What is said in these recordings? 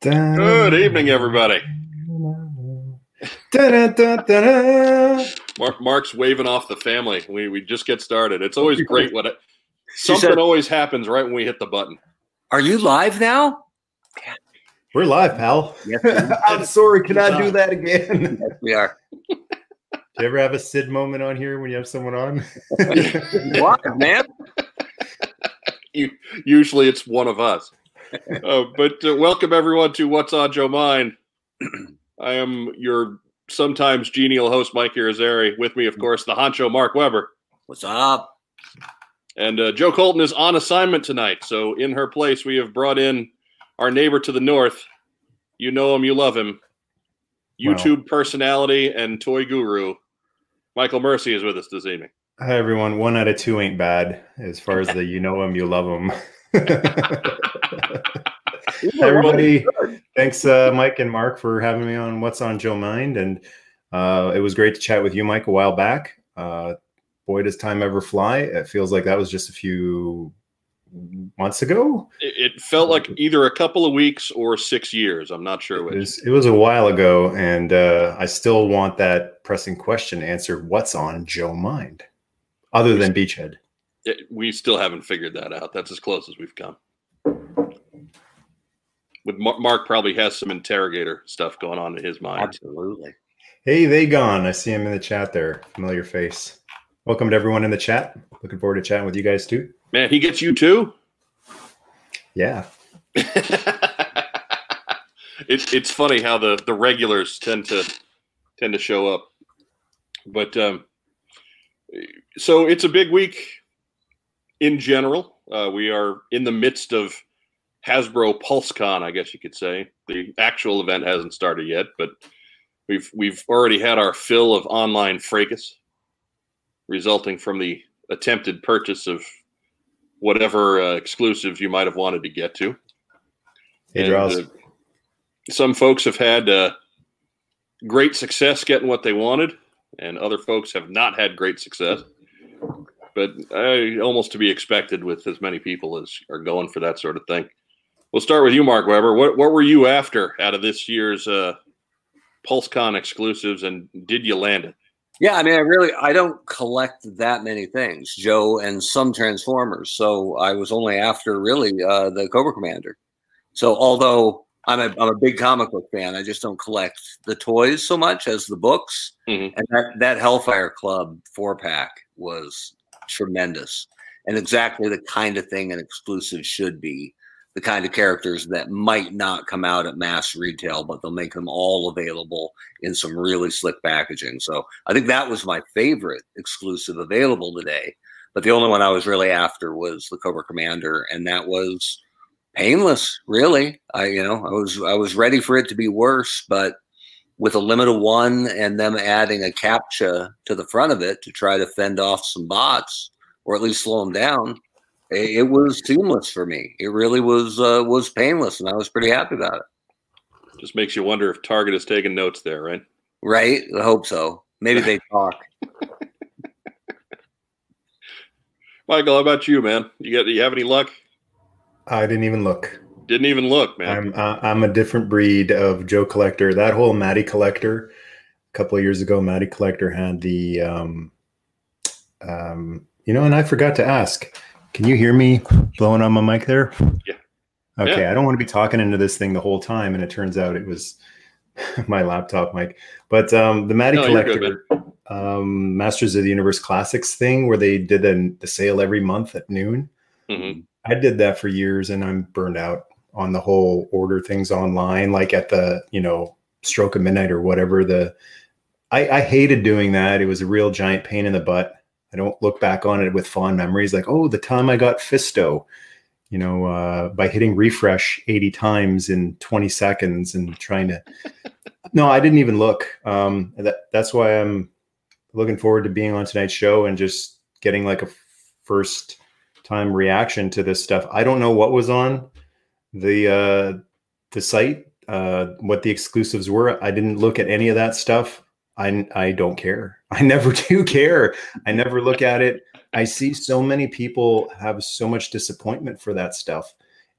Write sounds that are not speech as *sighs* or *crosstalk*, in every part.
Good evening, everybody. Mark, Mark's waving off the family. We, we just get started. It's always great when it something said- always happens right when we hit the button. Are you live now? We're live, pal. Yes, *laughs* I'm sorry. Can I do that again? Do we are. Do you ever have a Sid moment on here when you have someone on? *laughs* Live, man. *laughs* You, usually it's one of us. *laughs* Uh, but uh, welcome everyone to What's on Joe Mind. *clears throat* I am your sometimes genial host, Mike Irizarry. With me, of course, the honcho Mark Weber. What's up? And uh, Joe Colton is on assignment tonight. So, in her place, we have brought in our neighbor to the north. You know him, you love him. YouTube personality and toy guru, Michael Mercy, is with us this evening. Hi, everyone. One out of two ain't bad as far as the you know him, you love him. *laughs* *laughs* Everybody, thanks, uh, Mike and Mark, for having me on What's on Joe Mind. And uh, it was great to chat with you, Mike, a while back. Uh, boy, does time ever fly. It feels like that was just a few months ago. It, it felt like either a couple of weeks or six years. I'm not sure It was, it was a while ago, and uh, I still want that pressing question answered. What's on Joe Mind, other than Beachhead? It- we still haven't figured that out. That's as close as we've come. With Mar- Mark probably has some interrogator stuff going on in his mind. Absolutely. Hey, they gone. I see him in the chat there. Familiar face. Welcome to everyone in the chat. Looking forward to chatting with you guys too. Man, he gets you too. Yeah. *laughs* it's it's funny how the the regulars tend to tend to show up, but um, so it's a big week in general. Uh, we are in the midst of Hasbro PulseCon, I guess you could say. The actual event hasn't started yet, but we've we've already had our fill of online fracas, resulting from the attempted purchase of whatever uh, exclusives you might have wanted to get to. Hey, And, uh, some folks have had uh, great success getting what they wanted, and other folks have not had great success. But uh, almost to be expected with as many people as are going for that sort of thing. We'll start with you, Mark Weber. What what were you after out of this year's uh, PulseCon exclusives, and did you land it? Yeah, I mean, I really I don't collect that many things, Joe, and some Transformers. So I was only after really uh, the Cobra Commander. So although I'm a I'm a big comic book fan, I just don't collect the toys so much as the books. Mhm. And that that Hellfire Club four pack was tremendous, and exactly the kind of thing an exclusive should be. The kind of characters that might not come out at mass retail, but they'll make them all available in some really slick packaging. So I think that was my favorite exclusive available today. But the only one I was really after was the Cobra Commander, and that was painless. Really, I you know I was I was ready for it to be worse, but with a limit of one and them adding a captcha to the front of it to try to fend off some bots or at least slow them down, it, it was seamless for me. It really was uh, was painless, and I was pretty happy about it. Just makes you wonder if Target is taking notes there, right? Right? I hope so. Maybe they *laughs* talk. Michael, how about you, man? You got you have any luck? I didn't even look. Didn't even look, man. I'm I'm a different breed of Joe collector. That whole Matty collector. A couple of years ago, Matty collector had the um, um, you know, and I forgot to ask. Can you hear me blowing on my mic there? Yeah. Okay, Yeah. I don't want to be talking into this thing the whole time, and it turns out it was *laughs* my laptop mic. But um, the Matty No, collector, um, Masters of the Universe Classics thing, where they did an, the sale every month at noon. Mhm. I did that for years and I'm burned out on the whole order things online, like at the, you know, stroke of midnight or whatever. The I, I hated doing that. It was a real giant pain in the butt. I don't look back on it with fond memories like, oh, the time I got Fisto, you know, uh, by hitting refresh 80 times in 20 seconds and trying to *laughs* no, I didn't even look. Um, that that's why I'm looking forward to being on tonight's show and just getting like a first time reaction to this stuff. I don't know what was on the uh, the site, uh, what the exclusives were. I didn't look at any of that stuff. I I don't care. *laughs* I never do care. I never look at it. I see so many people have so much disappointment for that stuff,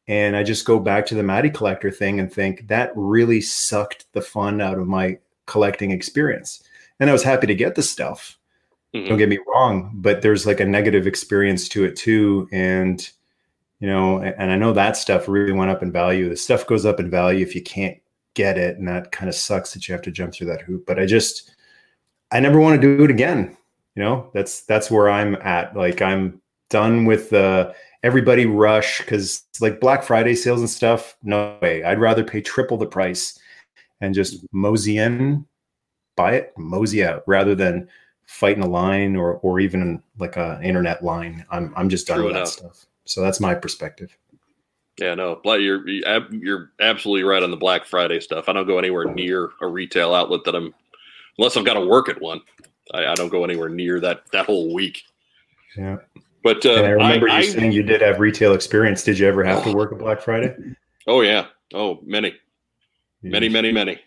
And I just go back to the Matty collector thing and think that really sucked the fun out of my collecting experience. And I was happy to get the stuff. Mm-hmm. Don't get me wrong, but there's like a negative experience to it too. And, you know, and I know that stuff really went up in value. The stuff goes up in value if you can't get it. And that kind of sucks that you have to jump through that hoop. But I just, I never want to do it again. You know, that's, that's where I'm at. Like I'm done with the, everybody rush because like Black Friday sales and stuff. No way. I'd rather pay triple the price and just mm-hmm. mosey in, buy it, mosey out, rather than fighting a line or or even like a internet line. I'm I'm just done True with enough. that stuff. So that's my perspective. Yeah, no, you're you're absolutely right on the Black Friday stuff. I don't go anywhere near a retail outlet that I'm, unless I've got to work at one. I, I don't go anywhere near that that whole week. Yeah. But uh, I remember I, you I, saying you did have retail experience. Did you ever have to work a Black Friday? Oh yeah. Oh, many, many, many, many,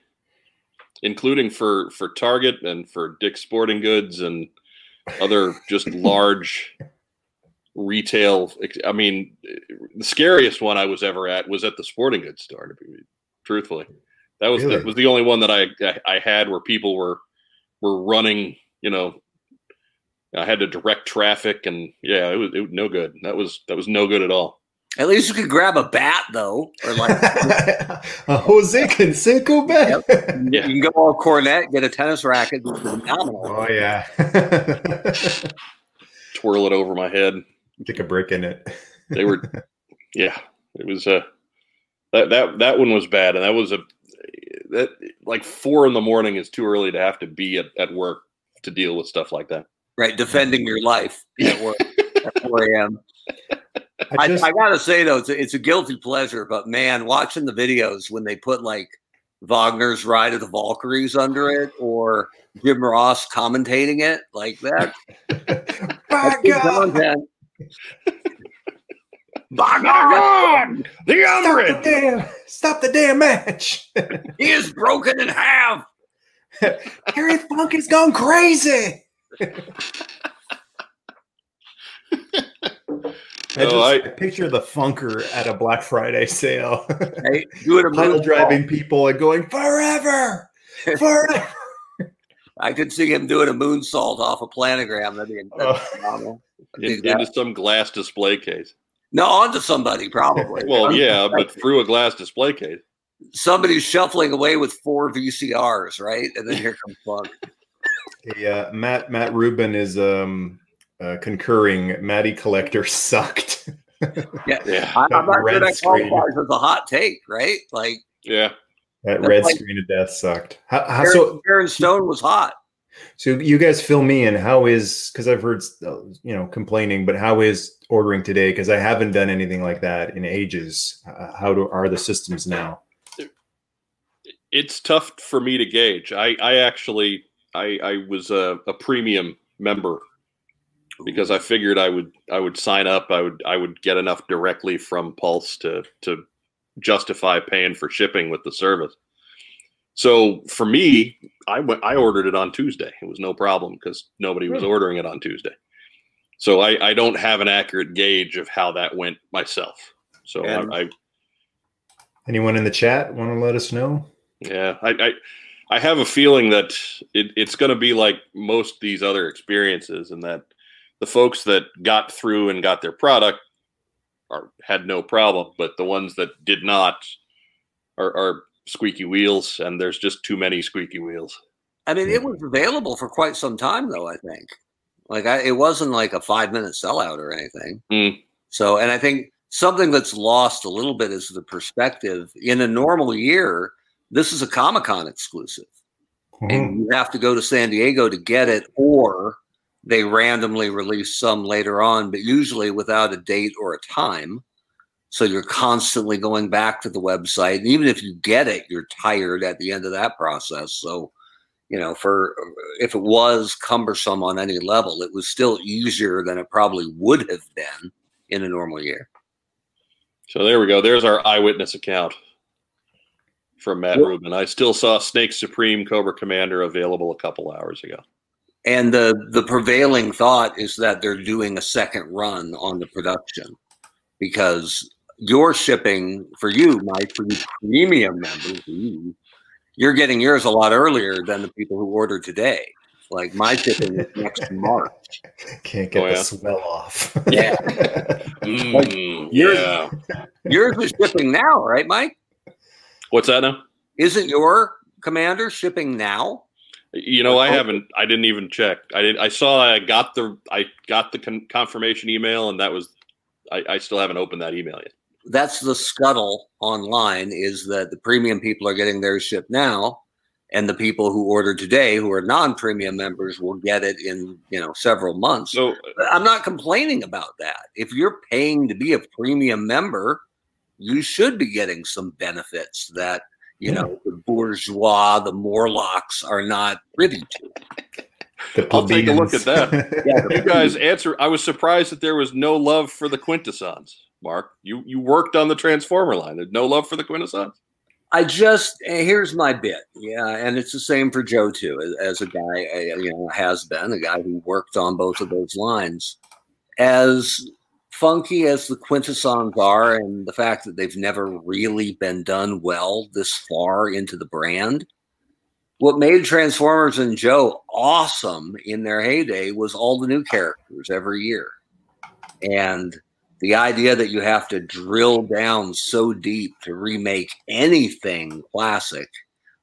including for for Target and for Dick's Sporting Goods and other just *laughs* large retail. I mean, the scariest one I was ever at was at the sporting goods store. To be truthfully, that was really? the, was the only one that I I had where people were were running. You know, I had to direct traffic, and yeah, it was, it was no good. That was that was no good at all. At least you could grab a bat though, or like *laughs* a Jose Canseco bat. Yep. Yeah. You can go all Cornette, get a tennis racket. Oh yeah. *laughs* Twirl it over my head. Stick a brick in it. *laughs* they were, yeah. It was uh, that that that one was bad, and that was a that like four in the morning is too early to have to be at, at work to deal with stuff like that right? Defending your life at work at 4 a.m. *laughs* I, just, I, I, gotta say though, it's a, it's a guilty pleasure, but man, watching the videos when they put like Wagner's Ride of the Valkyries under it or Jim Ross commentating it like that. *laughs* By God. By God! The Stop the damn, stop the damn match. *laughs* he is broken in half. Terry Funk has gone crazy. *laughs* I just oh, I, picture the funker at a Black Friday sale. Hey, doing a *laughs* pile driving people and going forever, forever. I could see him doing a moonsault off a planogram. That'd be. *laughs* In, into some glass display case. No, onto somebody probably. *laughs* well, yeah, *laughs* but through a glass display case. Somebody's shuffling away with four VCRs, right? And then here comes Funk. Yeah, Matt Matt Rubin is um, uh, concurring. Matty Collector sucked. yeah, yeah. I, am not sure that qualifies as a hot take, right? Like, yeah, that red like, screen of death sucked. How, how Aaron, so? Aaron Stone was hot. So you guys fill me in. How is because I've heard uh, you know complaining, but how is ordering today? Because I haven't done anything like that in ages. Uh, how do are the systems now? It's tough for me to gauge. I I actually I, I was a, a premium member because I figured I would I would sign up. I would I would get enough directly from Pulse to to justify paying for shipping with the service. So for me, I went I ordered it on Tuesday. It was no problem because nobody was ordering it on Tuesday. So I, I don't have an accurate gauge of how that went myself. So I, I anyone in the chat want to let us know? Yeah, I, I I have a feeling that it, it's going to be like most these other experiences, and that the folks that got through and got their product are had no problem, but the ones that did not are, are squeaky wheels, and there's just too many squeaky wheels. I mean, it was available for quite some time, though. I think, like, I, it wasn't like a five minute sellout or anything. Mm. So, and I think something that's lost a little bit is the perspective. In a normal year, this is a Comic Con exclusive. Mm-hmm. And you have to go to San Diego to get it, or they randomly release some later on, but usually without a date or a time. So you're constantly going back to the website. And even if you get it, you're tired at the end of that process. So, you know, for if it was cumbersome on any level, it was still easier than it probably would have been in a normal year. So there we go. There's our eyewitness account from Matt. Rubin. I still saw Snake Supreme Cobra Commander available a couple hours ago. And the the prevailing thought is that they're doing a second run on the production because your shipping for you, Mike, for the premium members, you're getting yours a lot earlier than the people who order today. Like my shipping is next *laughs* March. Can't get oh, yeah? the smell off. yeah. *laughs* mm, like yours, yeah. *laughs* Yours is shipping now, right, Mike? What's that now? Isn't your commander shipping now? You know, I haven't. I didn't even check. I did. I saw. I got the. I got the con- confirmation email, and that was. I, I still haven't opened that email yet. That's the scuttle online. Is that the premium people are getting their ship now, and the people who order today who are non-premium members will get it in you know several months so i'm not complaining about that if you're paying to be a premium member you should be getting some benefits that you know the bourgeois the morlocks are not privy to. I'll take a look at that. *laughs* Yeah, you guys answer i was surprised that there was no love for the quintessons mark. You you worked on the transformer line. There's no love for the quintessons? I just eh, here's my bit, yeah, and it's the same for Joe too, as, as a guy eh, you know has been a guy who worked on both of those lines. As funky as the quintessons are, and the fact that they've never really been done well this far into the brand, what made Transformers and Joe awesome in their heyday was all the new characters every year, and the idea that you have to drill down so deep to remake anything classic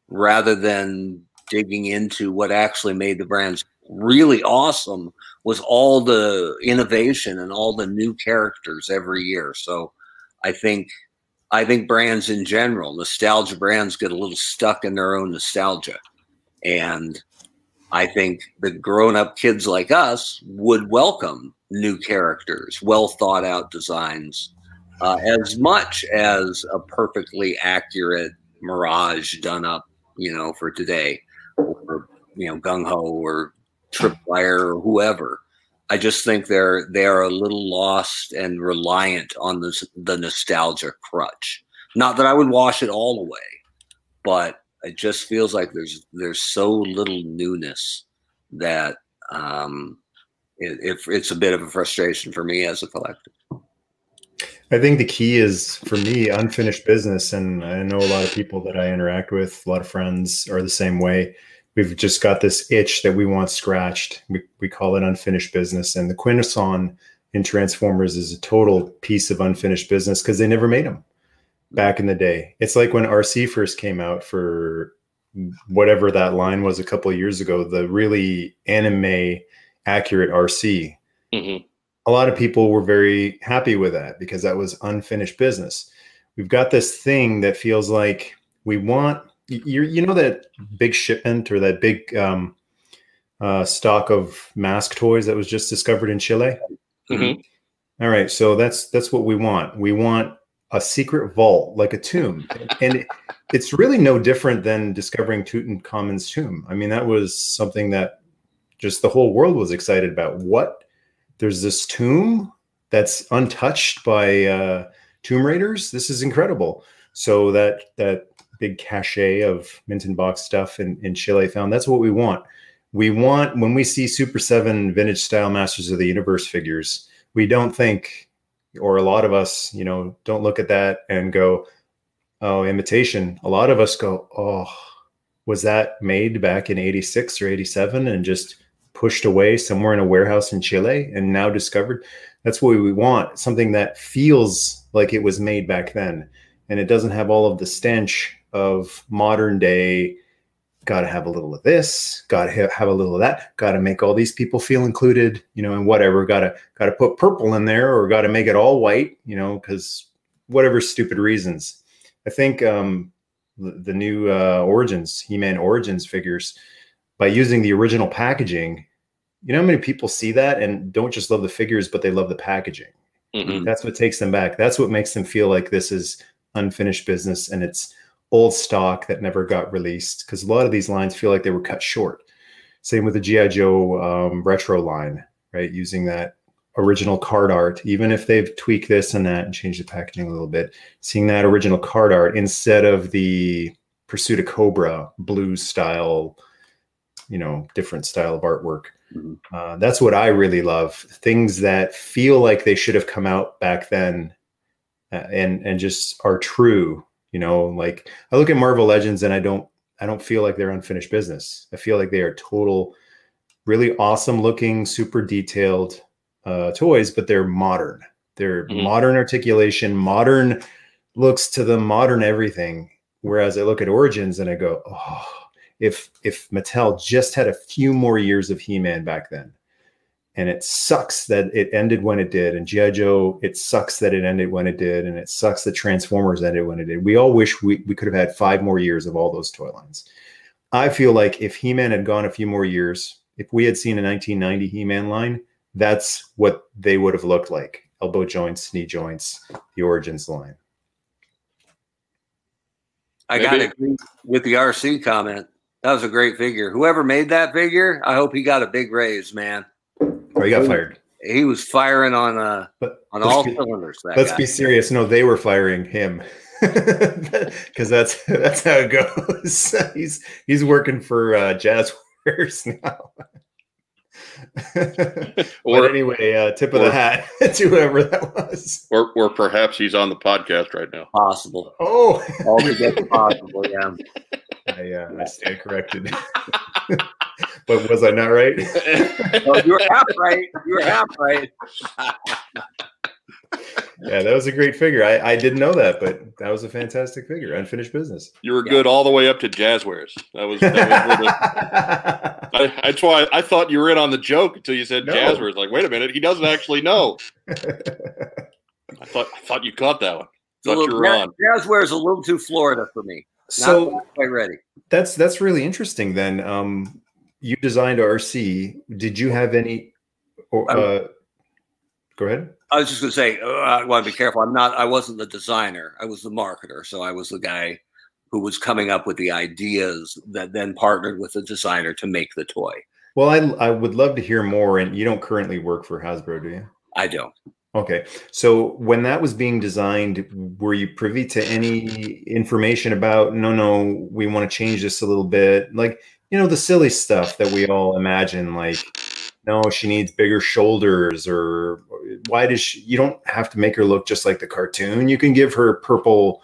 rather than digging into what actually made the brands really awesome was all the innovation and all the new characters every year. So I think I think brands in general, nostalgia brands get a little stuck in their own nostalgia. And I think the grown up kids like us would welcome new characters, well thought out designs, uh, as much as a perfectly accurate Mirage done up, you know, for today, or you know, Gung Ho or Tripwire or whoever. I just think they're they are a little lost and reliant on the the nostalgia crutch. Not that I would wash it all away, but it just feels like there's there's so little newness that um, it, it, it's a bit of a frustration for me as a collector. I think the key is for me unfinished business, and I know a lot of people that I interact with, a lot of friends are the same way. We've just got this itch that we want scratched. We, we call it unfinished business, and the Quintesson in Transformers is a total piece of unfinished business because they never made them back in the day. It's like when Arcee first came out for whatever that line was a couple of years ago, the really anime accurate Arcee. Mm-hmm. A lot of people were very happy with that because that was unfinished business. We've got this thing that feels like we want you you know that big shipment or that big um, uh, stock of mask toys that was just discovered in Chile. Mm-hmm. All right, so that's that's what we want. We want a secret vault, like a tomb, and it, it's really no different than discovering Tutankhamun's tomb. I mean, that was something that just the whole world was excited about what there's this tomb that's untouched by uh, tomb raiders this is incredible so that that big cachet of mint and box stuff in, in chile found that's what we want we want when we see super 7 vintage style masters of the universe figures we don't think or a lot of us you know don't look at that and go oh imitation a lot of us go oh was that made back in 86 or 87 and just pushed away somewhere in a warehouse in Chile and now discovered. That's what we want something that feels like it was made back then. And it doesn't have all of the stench of modern day. Got to have a little of this. Got to have, have a little of that. Got to make all these people feel included, you know, and whatever. Got to got to put purple in there, or got to make it all white, you know, because whatever stupid reasons. I think um, the, the new uh, Origins, He-Man Origins figures, by using the original packaging, you know how many people see that and don't just love the figures, but they love the packaging. Mm-hmm. That's what takes them back. That's what makes them feel like this is unfinished business and it's old stock that never got released. Because a lot of these lines feel like they were cut short. Same with the GI Joe um, retro line, right? Using that original card art, even if they've tweaked this and that and changed the packaging a little bit, seeing that original card art instead of the Pursuit of Cobra blue style, you know, different style of artwork. Mm-hmm. Uh, that's what I really love. Things that feel like they should have come out back then, uh, and and just are true. You know, like I look at Marvel Legends and I don't I don't feel like they're unfinished business. I feel like they are total, really awesome looking, super detailed uh, toys, but they're modern. They're mm-hmm. modern articulation, modern looks to them, modern everything. Whereas I look at Origins and I go, oh, if if Mattel just had a few more years of He-Man back then, and it sucks that it ended when it did, and GI Joe, it sucks that it ended when it did, and it sucks that Transformers ended when it did. We all wish we, we could have had five more years of all those toy lines. I feel like if He-Man had gone a few more years, if we had seen a 1990 He-Man line, that's what they would have looked like elbow joints, knee joints, the origins line. I got to agree with the Arcee comment. That was a great figure. Whoever made that figure, I hope he got a big raise, man. Or he got fired. He was firing on uh but on all be, cylinders. let's guy. be serious. No, they were firing him *laughs* because that's that's how it goes. *laughs* he's he's working for uh, Jazwares *laughs* now. or but anyway, uh, tip of or, the hat to whoever that was. Or, or perhaps he's on the podcast right now. Possible. Oh, altogether possible. Yeah. I, uh, I stand corrected. But was I not right? *laughs* well, you were half right. You were half right yeah, that was a great figure. I, I didn't know that, but that was a fantastic figure. Unfinished business. You were yeah. good all the way up to Jazwares. That was, that was the, *laughs* I, that's why I thought you were in on the joke until you said no. Jazwares. Like, wait a minute, he doesn't actually know. *laughs* I thought I thought you caught that one. Thought little, you were on. Jazwares a little too Florida for me. So Not quite ready. That's that's really interesting. Then, um, you designed Arcee. Did you have any? Uh, go ahead. I was just going to say, uh, I want to be careful. I'm not. I wasn't the designer. I was the marketer. So I was the guy who was coming up with the ideas that then partnered with the designer to make the toy. Well, I I would love to hear more. And you don't currently work for Hasbro, do you? I don't. Okay. So when that was being designed, were you privy to any information about, no, no, we want to change this a little bit? Like, you know, the silly stuff that we all imagine, like, no, she needs bigger shoulders, or why does she, you don't have to make her look just like the cartoon. You can give her purple,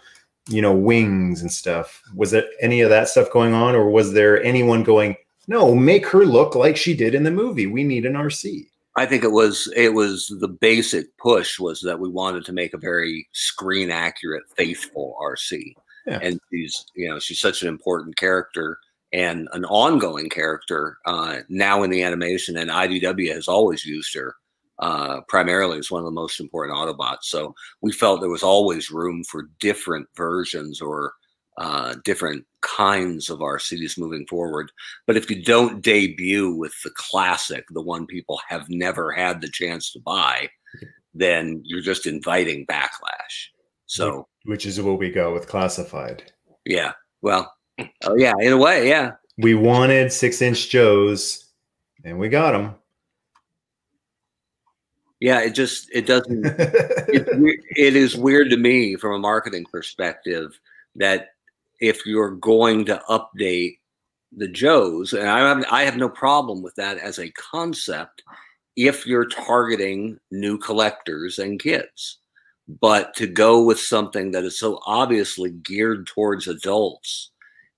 you know, wings and stuff. Was there any of that stuff going on, or was there anyone going, no, make her look like she did in the movie? We need an Arcee. I think it was it was the basic push was that we wanted to make a very screen accurate, faithful Arcee. Yeah. And she's you know she's such an important character and an ongoing character uh, now in the animation. And IDW has always used her uh, primarily as one of the most important Autobots. So we felt there was always room for different versions or uh, different kinds of Arcees moving forward. But if you don't debut with the classic, the one people have never had the chance to buy, then you're just inviting backlash. So, which is where we go with classified. Yeah. Well, Oh yeah, in a way, yeah. We wanted six inch Joes, and we got them. Yeah, it just it doesn't. *laughs* it, it is weird to me from a marketing perspective that if you're going to update the Joes, and I have, I have no problem with that as a concept, if you're targeting new collectors and kids. But to go with something that is so obviously geared towards adults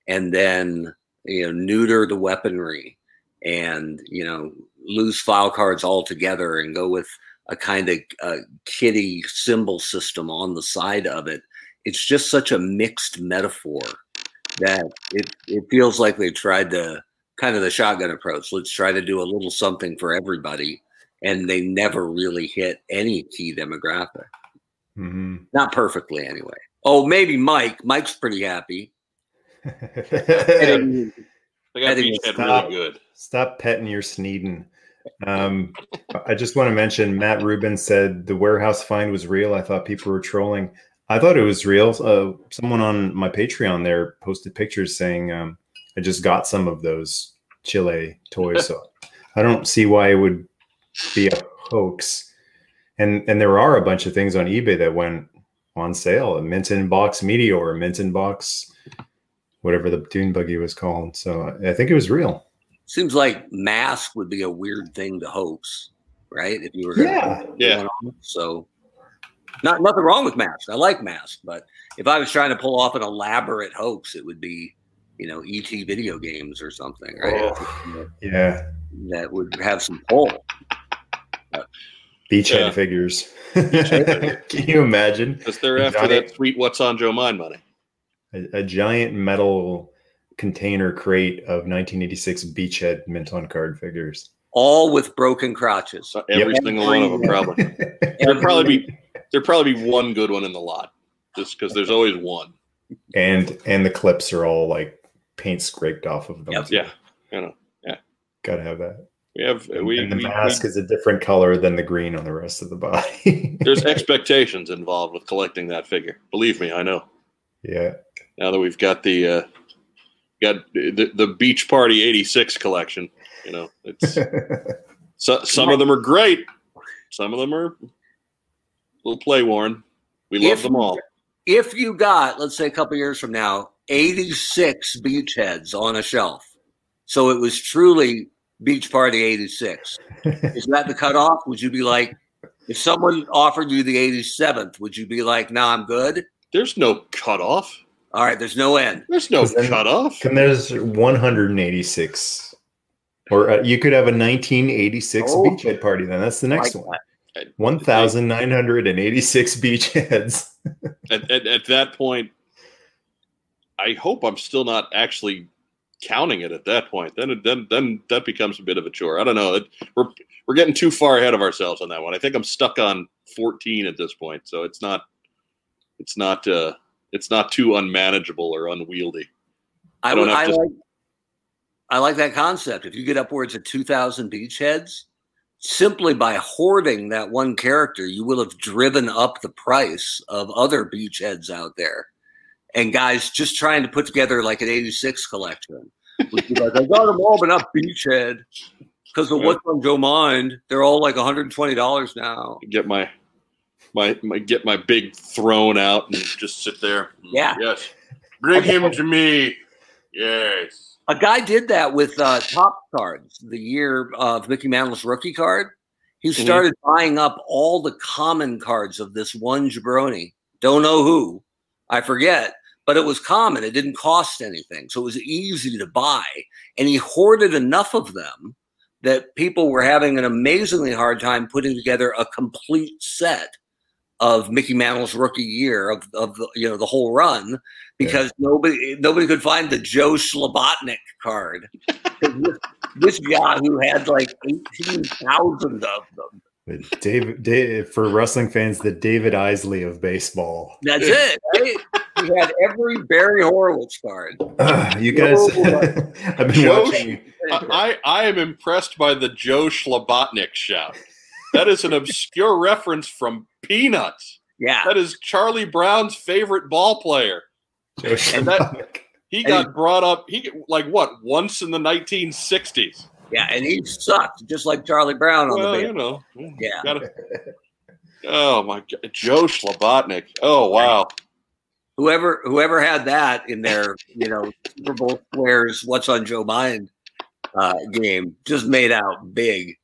and then you know neuter the weaponry and you know lose file cards altogether and go with a kind of uh, kitty symbol system on the side of it. It's just such a mixed metaphor that it, it feels like they tried to kind of the shotgun approach let's try to do a little something for everybody and they never really hit any key demographic. Mm-hmm. not perfectly anyway. Oh maybe mike mike's pretty happy *laughs* they got stop, really good. Stop petting your Sneeden. Um, I just want to mention Matt Rubin said the warehouse find was real. I thought people were trolling. I thought it was real. Uh, someone on my Patreon there posted pictures saying um, I just got some of those Chile toys. so *laughs* I don't see why it would be a hoax. And and there are a bunch of things on eBay that went on sale. A mint in box meteor, a mint in box whatever the dune buggy was called. So I think it was real. Seems like mask would be a weird thing to hoax, right? If you were yeah, yeah. So Not nothing wrong with Mask. I like Mask, but if I was trying to pull off an elaborate hoax, it would be, you know, ET video games or something, right? Oh, yeah. That would have some pull. Beachhead Yeah. figures. *laughs* Can you imagine Because they're after Johnny- that sweet "What's on Joe Mind" money. A, a giant metal container crate of 1986 Beachhead mint on card figures? All with broken crotches. Uh, every Yep. single one of them, probably. *laughs* There'd probably be there'd probably be one good one in the lot, just because there's always one. and and the clips are all like paint scraped off of them. Yep. Yeah, you know, Gotta have that. we have And, we, and the we- mask we- is a different color than the green on the rest of the body. there's *laughs* expectations involved with collecting that figure. Believe me, I know. yeah. Now that we've got the uh, got the, the Beach Party '86 collection, you know, it's *laughs* so, some of them are great. Some of them are a little play worn. We love If- them all. If you got, let's say a couple years from now, 86 beachheads on a shelf, so it was truly Beach Party 86, is that the cutoff? Would you be like, if someone offered you the 87th, would you be like, nah, I'm good? There's no cutoff. All right, there's no end. There's no Then- cutoff. And there's 186. Or uh, you could have a 1986 Oh. beachhead party. Then that's the next one. 1,986 beachheads. *laughs* At, at, at that point, I hope I'm still not actually counting it at that point. Then it, then then that becomes a bit of a chore. I don't know. It, we're we're getting too far ahead of ourselves on that one. I think I'm stuck on 14 at this point, so it's not it's not uh it's not too unmanageable or unwieldy. I, I don't would, I have to- like I like that concept. If you get upwards of 2,000 beachheads, simply by hoarding that one character, you will have driven up the price of other beachheads out there. And guys just trying to put together like an 86 collection. Would be like, I got them all, but not beachhead. Because Yeah. what's on Joe Mind, they're all like $120 now. Get my my, my get my big throne out and just sit there. *laughs* Yeah. Yes. Bring him to me. Yes. A guy did that with uh, Topps cards the year of Mickey Mantle's rookie card. He Mhm. started buying up all the common cards of this one jabroni. Don't know who, I forget, but it was common. It didn't cost anything, so it was easy to buy. And he hoarded enough of them that people were having an amazingly hard time putting together a complete set of Mickey Mantle's rookie year of, of the, you know the whole run because nobody nobody could find the Joe Shlabotnik card. *laughs* this, this Yahoo had like eighteen thousand of them. The David, for wrestling fans, the David Isley of baseball. That's *laughs* it. Right? He had every Barry Horowitz card. Ugh, you guys, *laughs* No. I've been Joe- watching. I, I I am impressed by the Joe Shlabotnik shout. That is an obscure reference from Peanuts. Yeah, That is Charlie Brown's favorite ball player. Joe And that- He got brought up. He like what once in the 1960s. yeah, and he sucked just like Charlie Brown on Well, the you know. Yeah. Gotta, oh my God, Joe Shlabotnik. Oh wow. Whoever whoever had that in their you know Super Bowl squares, what's on Joe Mind uh, game just made out big.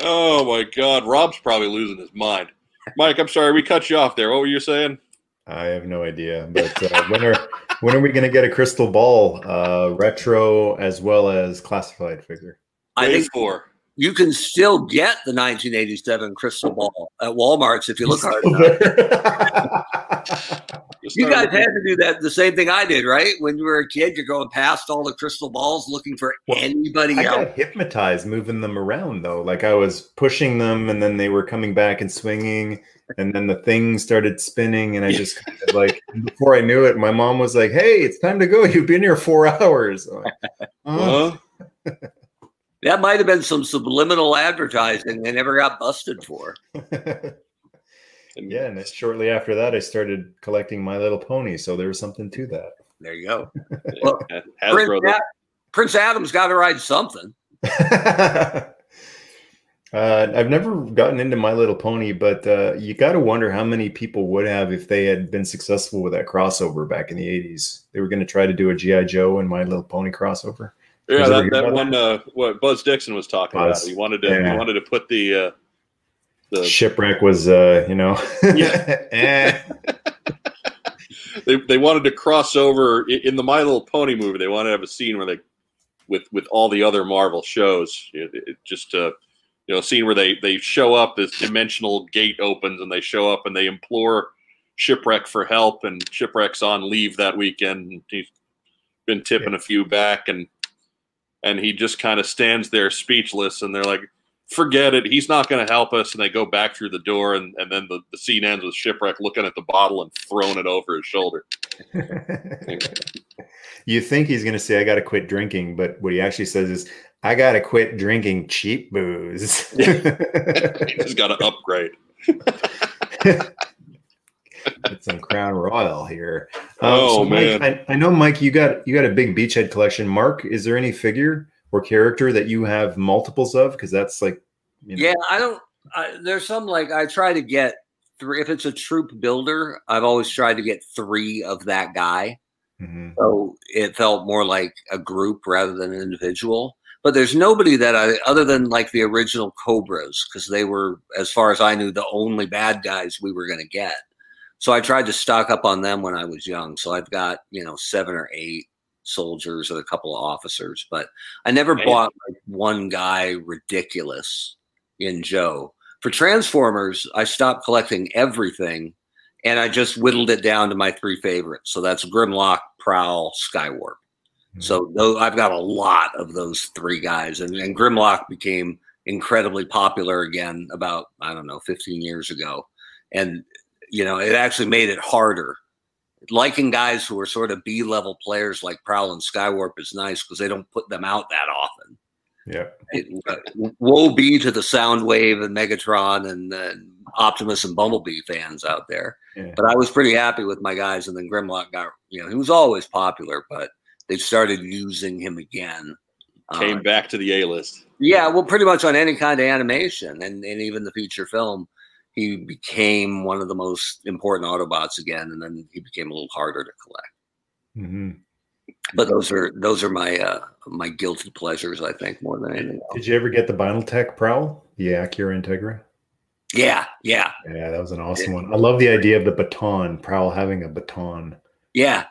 Oh my God. Rob's probably losing his mind. Mike, I'm sorry we cut you off there. What were you saying? I have no idea, but uh, when are when are we going to get a crystal ball, uh, retro as well as classified figure? I think for. you can still get the 1987 crystal ball at Walmart's if you look hard enough. *laughs* Just You guys had to do that the same thing I did, right? When you were a kid, you're going past all the crystal balls looking for Well, anybody I else. got hypnotized moving them around though. Like I was pushing them and then they were coming back and swinging and then the thing started spinning and I just kind of like *laughs* before I knew it, my mom was like, "Hey, it's time to go. You've been here 4 *laughs* hours." I'm like, "Oh." Huh? Uh-huh. That might have been some subliminal advertising they never got busted for. *laughs* And yeah, and shortly after that I started collecting My Little Pony, so there was something to that. There you go. Well, *laughs* Prince, Hasbro, Ad- Prince Adam's got to ride something. *laughs* uh, I've never gotten into My Little Pony, but uh, you got to wonder how many people would have if they had been successful with that crossover back in the '80s. They were going to try to do a GI Joe and My Little Pony crossover. yeah, Did you that, hear that one. Uh, what Buzz Dixon was talking Buzz, about. He wanted to. yeah. He wanted to put the uh, The, Shipwreck was, uh, you know, *laughs* Yeah. *laughs* eh. they they wanted to cross over in the My Little Pony movie. They wanted to have a scene where they, with with all the other Marvel shows, it, it just uh, you know, a scene where they they show up, this dimensional gate opens, and they show up and they implore Shipwreck for help, and Shipwreck's on leave that weekend. And he's been tipping a few back, and and he just kind of stands there speechless, and they're like. Forget it. He's not going to help us. And they go back through the door, and, and then the, the scene ends with Shipwreck looking at the bottle and throwing it over his shoulder. *laughs* you think he's going to say, I got to quit drinking, but what he actually says is, I got to quit drinking cheap booze. He's got to upgrade. *laughs* Get some Crown Royal here. Um, oh, Mike, man. I, I know, Mike, you got you got a big beachhead collection. Mark, is there any figure or character that you have multiples of? Because that's like, you know, Yeah, I don't. I, there's some like I try to get three. If it's a troop builder, I've always tried to get three of that guy. mhm. So it felt more like a group rather than an individual. But there's nobody that I, other than like the original Cobras, because they were, as far as I knew, the only bad guys we were going to get. So I tried to stock up on them when I was young. So I've got, you know, seven or eight soldiers and a couple of officers, but I never bought like one guy ridiculous in Joe. For Transformers, I stopped collecting everything and I just whittled it down to my three favorites. So that's Grimlock, Prowl, Skywarp. Hmm. So tho- I've got a lot of those three guys, and, and Grimlock became incredibly popular again about I don't know 15 years ago, and you know it actually made it harder. Liking guys who are sort of B level players like Prowl and Skywarp is nice because they don't put them out that often. Yeah. It, uh, woe be to the Soundwave and Megatron and uh, Optimus and Bumblebee fans out there. Yeah. But I was pretty happy with my guys, and then Grimlock got you know he was always popular, but they started using him again. Came Uh, back to the A list. yeah, well, pretty much on any kind of animation, and and even the feature film, he became one of the most important Autobots again, and then he became a little harder to collect. hmm But those are those are my uh, my guilty pleasures, I think, more than anything else. Did you ever get the Binaltech Prowl, the Acura Integra? Yeah, yeah, Yeah, that was an awesome one. I love the idea of the baton, Prowl having a baton. yeah.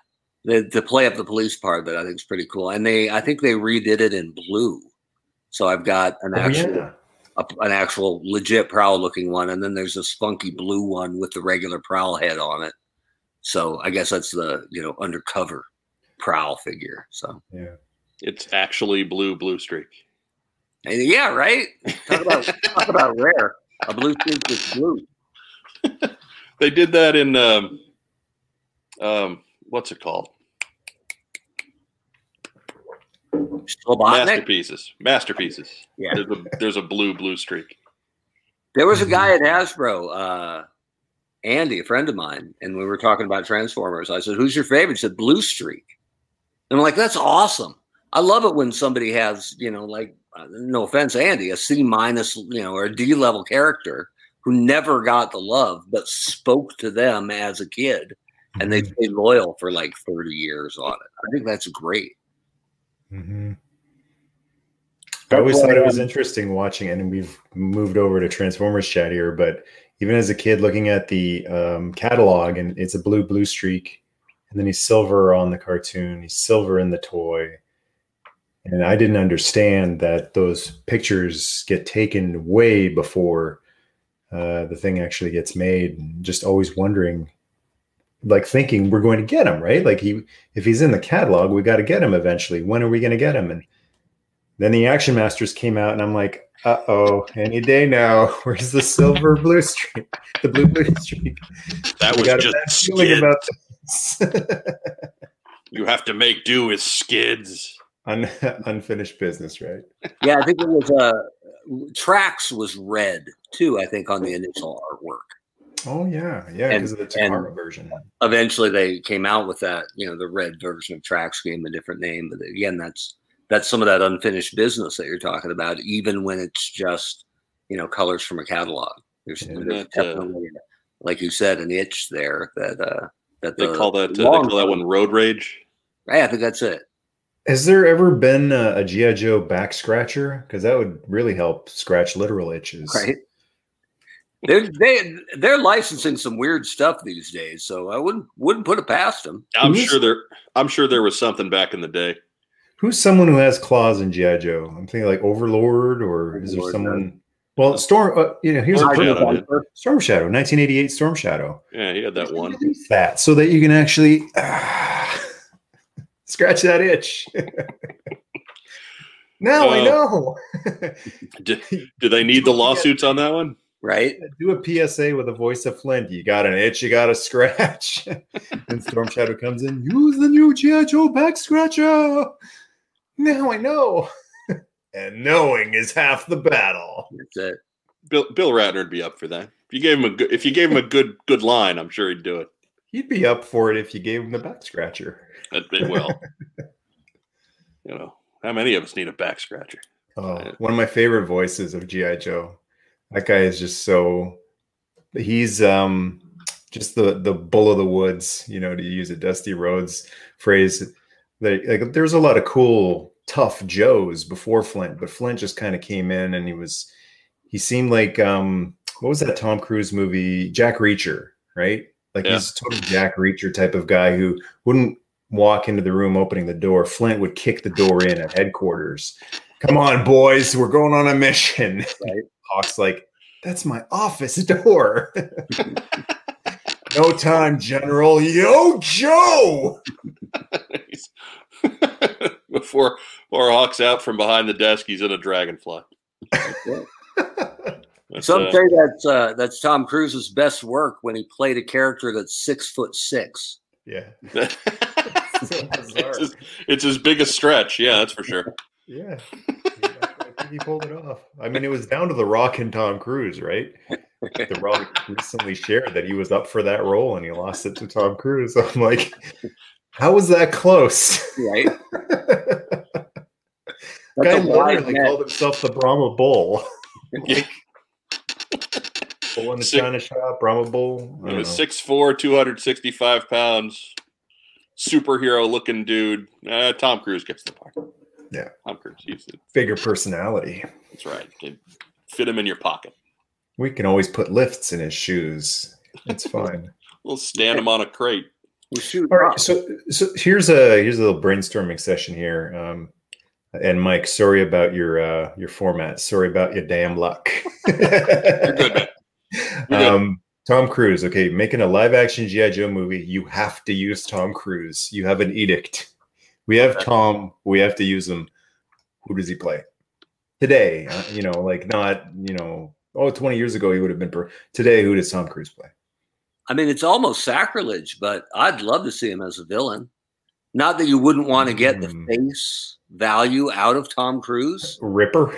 The the play up the police part that I think is pretty cool, and they I think they redid it in blue. So I've got an Oh, actual yeah. a, an actual legit prowl looking one, and then there's this funky blue one with the regular prowl head on it. So I guess that's the you know undercover prowl figure. So Yeah. It's actually blue, blue streak. and yeah, right. Talk about *laughs* talk about rare. A blue streak is blue. *laughs* They did that in um, um, what's it called? Shlabotnik. Masterpieces. Masterpieces. Yeah. There's a, there's a blue, blue streak. There was a guy at Hasbro, uh, Andy, a friend of mine, and we were talking about Transformers. I said, "Who's your favorite?" He said, "Blue Streak." And I'm like, "That's awesome! I love it when somebody has, you know, like, uh, no offense, Andy, a C minus, you know, or a D level character who never got the love, but spoke to them as a kid, and they stayed loyal for like 30 years on it. I think that's great. Mhm. I always thought it was interesting watching, and we've moved over to Transformers chat here. But even as a kid, looking at the um, catalog, and it's a blue, blue streak, and then he's silver on the cartoon, he's silver in the toy, and I didn't understand that those pictures get taken way before uh, the thing actually gets made. And just always wondering, like thinking we're going to get him, right? Like he, if he's in the catalog, we got to get him eventually. When are we going to get him? And then the Action Masters came out, and I'm like, uh oh, any day now. *laughs* Where's the silver blue streak? The blue blue streak. That was just bad feeling skid. about this. *laughs* You have to make do with skids. Un- *laughs* unfinished business, right? Yeah, I think it was uh, Trax was red too. I think on the initial artwork. Oh yeah, yeah, because of the and- Takara version. eventually they came out with that, you know, the red version of Trax Scheme, a different name. But again, that's that's some of that unfinished business that you're talking about, even when it's just, you know, colors from a catalog. There's, Yeah. there's That, uh, definitely, like you said, an itch there that uh that They call that uh, they call that one road rage. Yeah, I think that's it. Has there ever been a, a GI Joe back scratcher? Because that would really help scratch literal itches. Right. They're they they're licensing some weird stuff these days, so I wouldn't wouldn't put it past them. I'm Who's- sure there. I'm sure there was something back in the day. Who's someone who has claws in GI Joe? I'm thinking like Overlord, or is there Overlord, someone? Well, Storm. Uh, you know, here's a Storm perfect Shadow one. Storm Shadow, 1988 Storm Shadow. Yeah, he had that one. That so that you can actually ah, *sighs* scratch that itch. *laughs* now I Oh. know. *laughs* Do, do they need the lawsuits on that one? Right? Do a PSA with the voice of Flint. You got an itch, you got a scratch. *laughs* and Storm Shadow comes in. Use the new GI Joe back scratcher. Now I know. And knowing is half the battle. That's it. Bill Bill Ratner would be up for that. If you gave him a good, if you gave him a good good line, I'm sure he'd do it. He'd be up for it if you gave him the back scratcher. That bit well. *laughs* you know, how many of us need a back scratcher? Oh, one of my favorite voices of GI Joe. That guy is just so. He's um just the the bull of the woods. You know, to use a Dusty Rhodes phrase. That like, there's a lot of cool, tough Joes before Flint, but Flint just kind of came in and he was. He seemed like um what was that Tom Cruise movie Jack Reacher, right? Like Yeah. he's a total Jack Reacher type of guy who wouldn't walk into the room opening the door. Flint would kick the door in at headquarters. Come on, boys, we're going on a mission. *laughs* Right. Hawk's like, that's my office door. *laughs* no time, General. Yo, Joe. *laughs* He's- before before Hawk's out from behind the desk, he's in a dragonfly. *laughs* That's, Some uh, say that's uh, that's Tom Cruise's best work when he played a character that's six foot six. yeah. *laughs* *laughs* it's, his, it's his biggest stretch. Yeah, that's for sure. Yeah. I think he pulled it off. I mean, it was down to The Rock and Tom Cruise, right? The Rock recently shared that he was up for that role and he lost it to Tom Cruise. I'm like, how was that close? Right? *laughs* Guy That's a literally called himself the Brahma Bull. *laughs* Yeah. Bull in the Sick. China shop, Brahma Bull. I He don't was 6'4", 265 pounds, superhero looking dude. Uh, Tom Cruise gets the part. Yeah. Tom Cruise. He's, Bigger personality. that's right. You fit him in your pocket. We can always put lifts in his shoes. It's fine. *laughs* We'll stand him on a crate. We shoot All right, so so here's a here's a little brainstorming session here. Um, and Mike, sorry about your uh, your format. Sorry about your damn luck. *laughs* You're good, man. You're good. um, Tom Cruise. Okay, making a live action GI Joe movie, you have to use Tom Cruise. You have an edict. We have Tom. We have to use him. Who does he play today? Uh, you know, like not you know. Oh, 20 years ago he would have been. Per- today, who does Tom Cruise play? I mean, it's almost sacrilege, but I'd love to see him as a villain. Not that you wouldn't want to get the Mm. face value out of Tom Cruise. Ripper.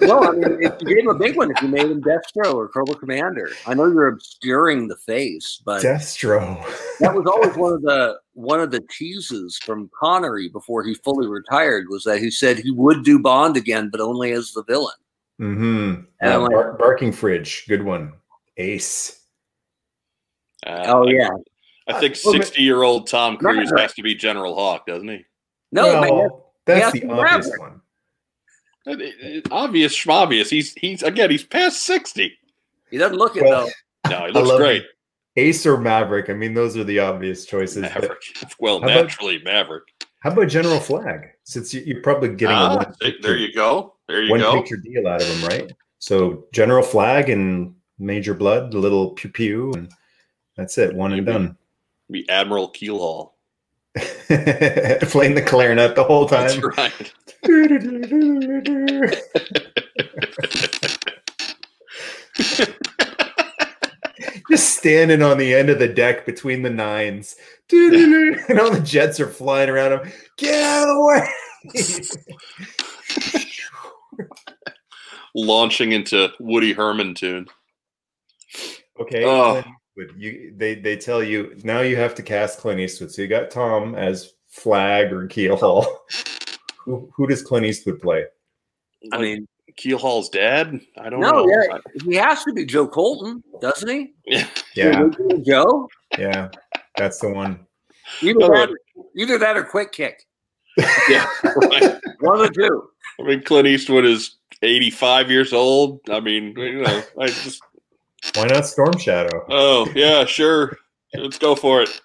well, I mean, if you gave him a big one, if you made him Destro or Cobra Commander, I know you're obscuring the face, but Destro. that was always one of the one of the teases from Connery before he fully retired was that he said he would do Bond again, but only as the villain. Mm-hmm. And I'm like- Bar- barking fridge, good one. Ace. Uh, Oh yeah, I think 60 year old Tom Cruise has to be General Hawk, doesn't he? no, man, Well, that's has the obvious Maverick. one. It- it- it- obvious, schmobvious. He's he's again. He's past 60. he doesn't look it Well, though. No, he looks love great. Ace or Maverick. I mean, those are the obvious choices. Maverick. *laughs* Well, How about- naturally, Maverick. how about General Flag? Since you, you're probably getting a Ah, one there- picture, there you go. There you one go. picture deal out of him, right? So General Flag and Major Blood, the little pew pew, and that's it. One and done. Be Admiral Keelhaul. *laughs* Playing the clarinet the whole That's time. right. *laughs* Just standing on the end of the deck between the nines. *laughs* And all the jets are flying around him. Get out of the way. Launching into Woody Herman tune. Okay. Oh. Clint Eastwood, You, they, they tell you now you have to cast Clint Eastwood. So you got Tom as Flag or Keelhaul. *laughs* who, who does Clint Eastwood play? I mean, Keelhaul's dad. I don't no, know. yeah, he has to be Joe Colton, doesn't he? Yeah. Yeah, Joe. yeah, that's the one. Either No, that, either that or Quick Kick. *laughs* yeah. Right. One of the two. I mean, Clint Eastwood is 85 years old. I mean, you know, I just Why not Storm Shadow? Oh yeah, sure. Let's go for it.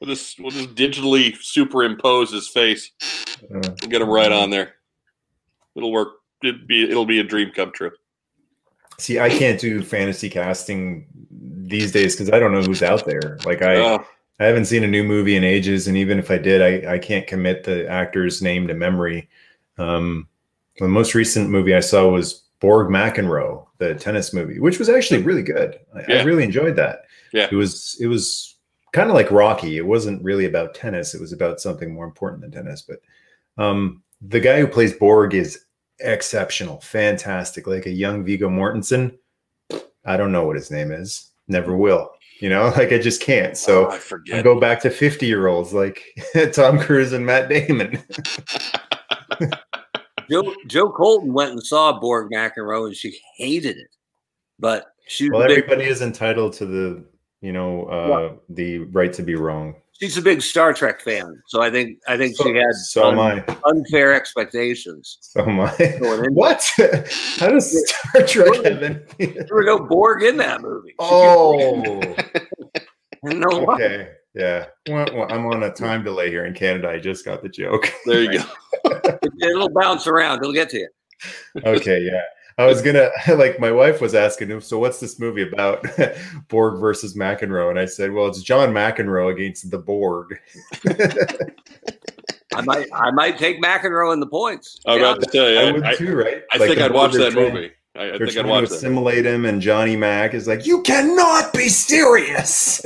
We'll just we'll just digitally superimpose his face. We'll get him right on there. It'll work. It'll be it'll be a dream come true. see, I can't do fantasy casting these days because I don't know who's out there. Like I, Oh, I haven't seen a new movie in ages, and even if I did, I, I can't commit the actor's name to memory. Um, the most recent movie I saw was Borg McEnroe, the tennis movie, which was actually really good. I, I really enjoyed that. Yeah. it was it was kind of like Rocky. It wasn't really about tennis; it was about something more important than tennis. But um, the guy who plays Borg is exceptional, fantastic, like a young Viggo Mortensen. I don't know what his name is. Never will. You know, *laughs* like I just can't. So oh, I I forget. go back to 50 year olds like *laughs* Tom Cruise and Matt Damon. *laughs* Joe Joe Colton went and saw Borg McEnroe and she hated it, but she well, big, everybody is entitled to the, you know, uh, the right to be wrong. she's a big Star Trek fan, so I think I think So, she had so am un- I. unfair expectations. So am I. *laughs* What? How does Star Trek have anything? There was no Borg in that movie. Oh, *laughs* no, okay. Yeah. Well, well, I'm on a *laughs* time delay here in Canada. I just got the joke. *laughs* There you go. *laughs* it'll bounce around. It'll get to you. okay, yeah. I was gonna like my wife was asking him, so what's this movie about? Borg versus McEnroe, and I said, well, it's John McEnroe against the Borg. I might I might take McEnroe in the points. I'm Yeah. about to tell you. I I, would I, too, right? I Like think I'd watch Borg are that trying- movie. I, I They're think I'd watch to that. assimilate him, and Johnny Mac is like, "You cannot be serious."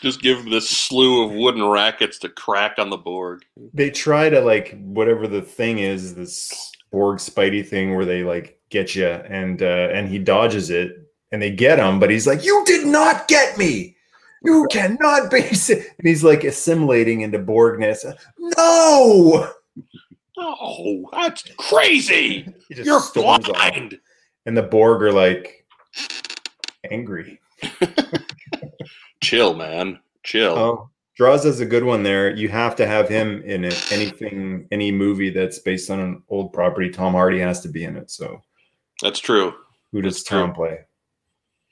Just give him this slew of wooden rackets to crack on the Borg. they try to like whatever the thing is, this Borg Spidey thing, where they like get you, and uh, and he dodges it, and they get him, but he's like, "You did not get me." You cannot be. *laughs* se-" And he's like assimilating into Borgness. No, Oh, that's crazy! You're storms off. blind. And the Borg are like angry. *laughs* Chill, man. Chill. Oh, Draws is a good one there. You have to have him in it. Anything, any movie that's based on an old property, Tom Hardy has to be in it. So That's true. who does That's true. Tom play?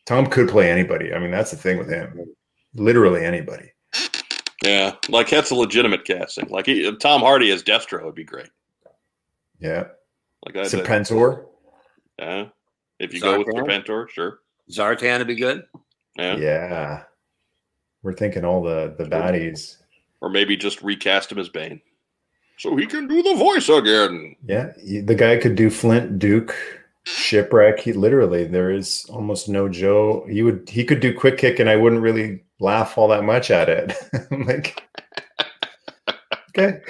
Tom could play anybody. I mean, that's the thing with him. Literally anybody. Yeah, like that's a legitimate casting. Like he, Tom Hardy as Destro would be great. Yeah. Like that. Serpentor. yeah. If you go with Zartan? Serpentor, sure. Zartan would be good. Yeah. Yeah. We're thinking all the the baddies. Or maybe just recast him as Bane, so he can do the voice again. Yeah, the guy could do Flint, Duke, Shipwreck. He literally there is almost no Joe. He would he could do Quick Kick, and I wouldn't really laugh all that much at it. *laughs* I'm like, okay,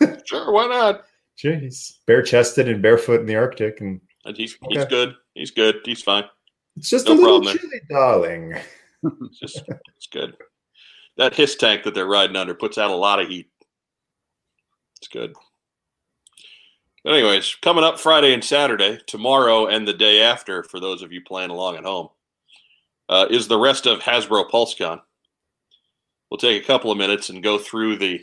*laughs* Sure, why not? sure, he's bare chested and barefoot in the Arctic, and And he's he's good. He's good. He's fine. it's just No a little chilly, darling. It's just it's good. That hiss tank that they're riding under puts out a lot of heat. It's good. But anyways, coming up Friday and Saturday, tomorrow and the day after, for those of you playing along at home, uh, is the rest of Hasbro PulseCon. We'll take a couple of minutes and go through the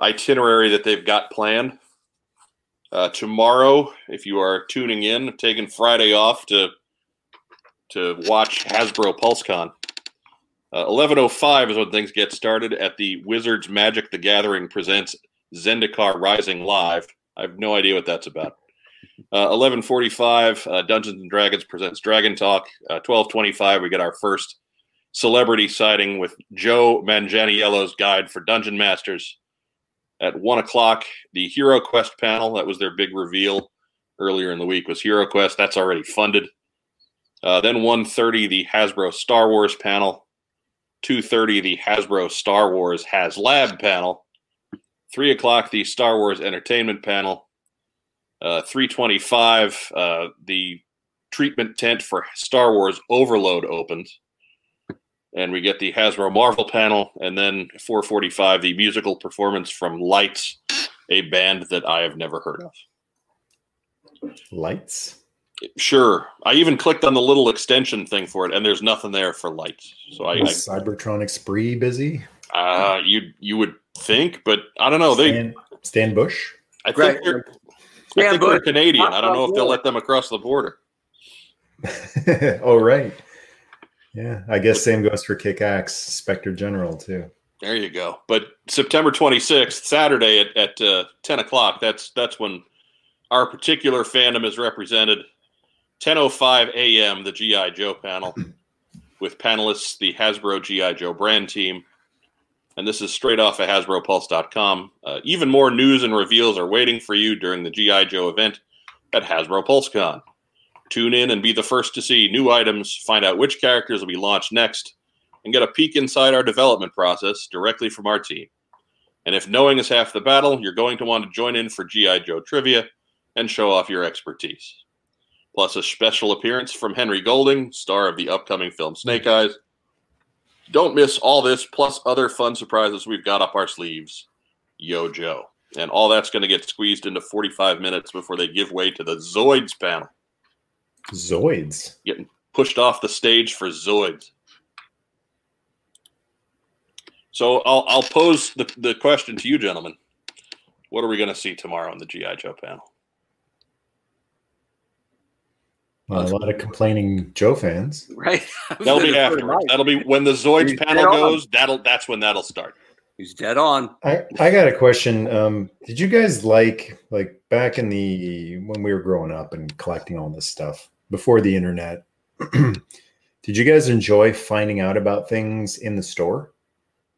itinerary that they've got planned. Uh, tomorrow, if you are tuning in, taking Friday off to to watch Hasbro PulseCon. Uh, 11.05 is when things get started at the Wizards Magic the Gathering presents Zendikar Rising Live. I have no idea what that's about. Uh, 11.45, uh, Dungeons and Dragons presents Dragon Talk. Uh, 12.25, we get our first celebrity sighting with Joe Manganiello's Guide for Dungeon Masters. At 1 o'clock, the Hero Quest panel, that was their big reveal earlier in the week, was Hero Quest. That's already funded. Uh, then 1.30, the Hasbro Star Wars panel. 2.30 the hasbro star wars HasLab panel. 3 o'clock the star wars entertainment panel. Uh, 3.25 uh, the treatment tent for star wars overload opens. And we get the hasbro marvel panel and then 4.45 the musical performance from lights a band that i have never heard of. Lights. Sure i even clicked on the little extension thing for it and there's nothing there for lights so i, I Was Cybertronic Spree busy? Uh, you you would think, but I don't know. They Stan, Stan Bush. I think Right. they're I Yeah, think they're Canadian. not I don't know if they'll let them across the border. *laughs* oh right. Yeah, I guess same goes for Kick Axe Spectre General too. There you go. But September 26th, Saturday at, at uh, 10 o'clock, that's that's when our particular fandom is represented. 10.05 a.m., the G.I. Joe panel with panelists, the Hasbro G.I. Joe brand team. And this is straight off of HasbroPulse.com. Uh, even more news and reveals are waiting for you during the G.I. Joe event at Hasbro PulseCon. Tune in and be the first to see new items, find out which characters will be launched next, and get a peek inside our development process directly from our team. And if knowing is half the battle, you're going to want to join in for G.I. Joe trivia and show off your expertise. Plus, a special appearance from Henry Golding, star of the upcoming film Snake Eyes. Don't miss all this, plus other fun surprises we've got up our sleeves. Yo, Joe. And all that's going to get squeezed into 45 minutes before they give way to the Zoids panel, Zoids. Getting pushed off the stage for Zoids. So I'll, I'll pose the, the question to you, gentlemen. What are we going to see tomorrow on the G.I. Joe panel? Well, a lot of complaining Joe fans. *laughs* Right. *laughs* That'll be afterwards. That'll be when the Zoids He's panel dead on. goes. That'll that's when that'll start. He's dead on. I, I got a question. Um, did you guys like like back in the when we were growing up and collecting all this stuff before the internet? *clears throat* did you guys enjoy finding out about things in the store?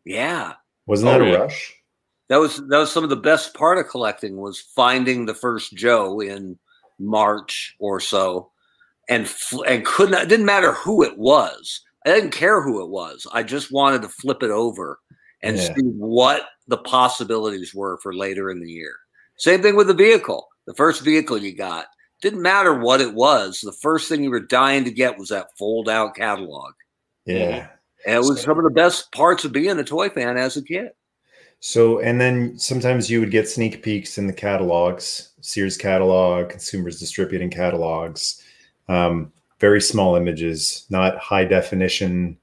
Yeah. Wasn't Oh, that a yeah. rush? That was that was some of the best part of collecting was finding the first Joe in March or so, and and could not it didn't matter who it was. I didn't care who it was. I just wanted to flip it over and Yeah. see what the possibilities were for later in the year. Same thing with the vehicle. The first vehicle you got didn't matter what it was. The first thing you were dying to get was that fold out catalog, Yeah. and it was some of the best parts of being a toy fan as a kid. So, and then sometimes you would get sneak peeks in the catalogs, Sears catalog, consumers distributing catalogs, um, very small images, not high definition.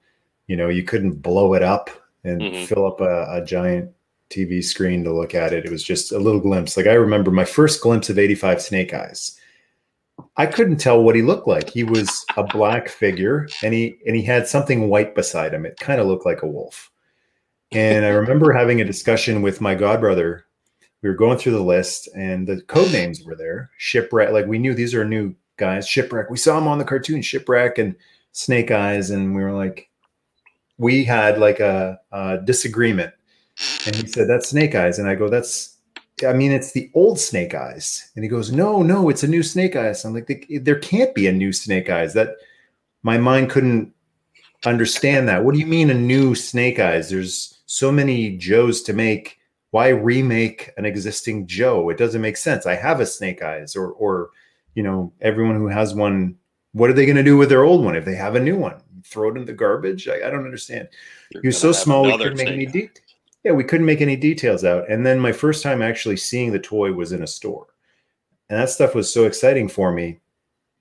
You know, you couldn't blow it up and Mhm. fill up a, a giant TV screen to look at it. It was just a little glimpse. Like I remember my first glimpse of 85 Snake Eyes. I couldn't tell what he looked like. He was a black figure and he and he had something white beside him. It kind of looked like a wolf. And I *laughs* remember having a discussion with my godbrother. We were going through the list and the code names were there. Shipwreck, like we knew these are new guys. Shipwreck. We saw him on the cartoon, Shipwreck and Snake Eyes. And we were like, we had like a, a disagreement. And he said, That's Snake Eyes. And I go, That's, I mean, it's the old Snake Eyes. And he goes, No, no, it's a new Snake Eyes. I'm like, "There- can't be a new Snake Eyes. That my mind couldn't understand that. What do you mean a new Snake Eyes? There's so many Joes to make. Why remake an existing Joe? It doesn't make sense. I have a Snake Eyes, or or you know, everyone who has one. What are they going to do with their old one if they have a new one? Throw it in the garbage? I, I don't understand. You're was so small we couldn't make any de- Yeah, we couldn't make any details out. And then my first time actually seeing the toy was in a store, and that stuff was so exciting for me.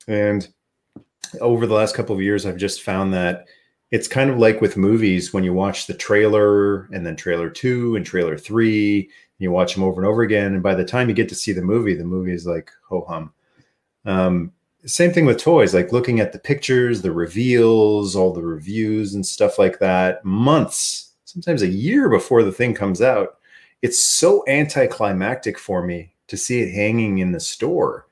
And over the last couple of years, I've just found that it's kind of like with movies when you watch the trailer and then trailer two and trailer three, and you watch them over and over again. And by the time you get to see the movie, the movie is like ho hum. Um, same thing with toys, like looking at the pictures, the reveals, all the reviews and stuff like that, months, sometimes a year before the thing comes out. It's so anticlimactic for me to see it hanging in the store.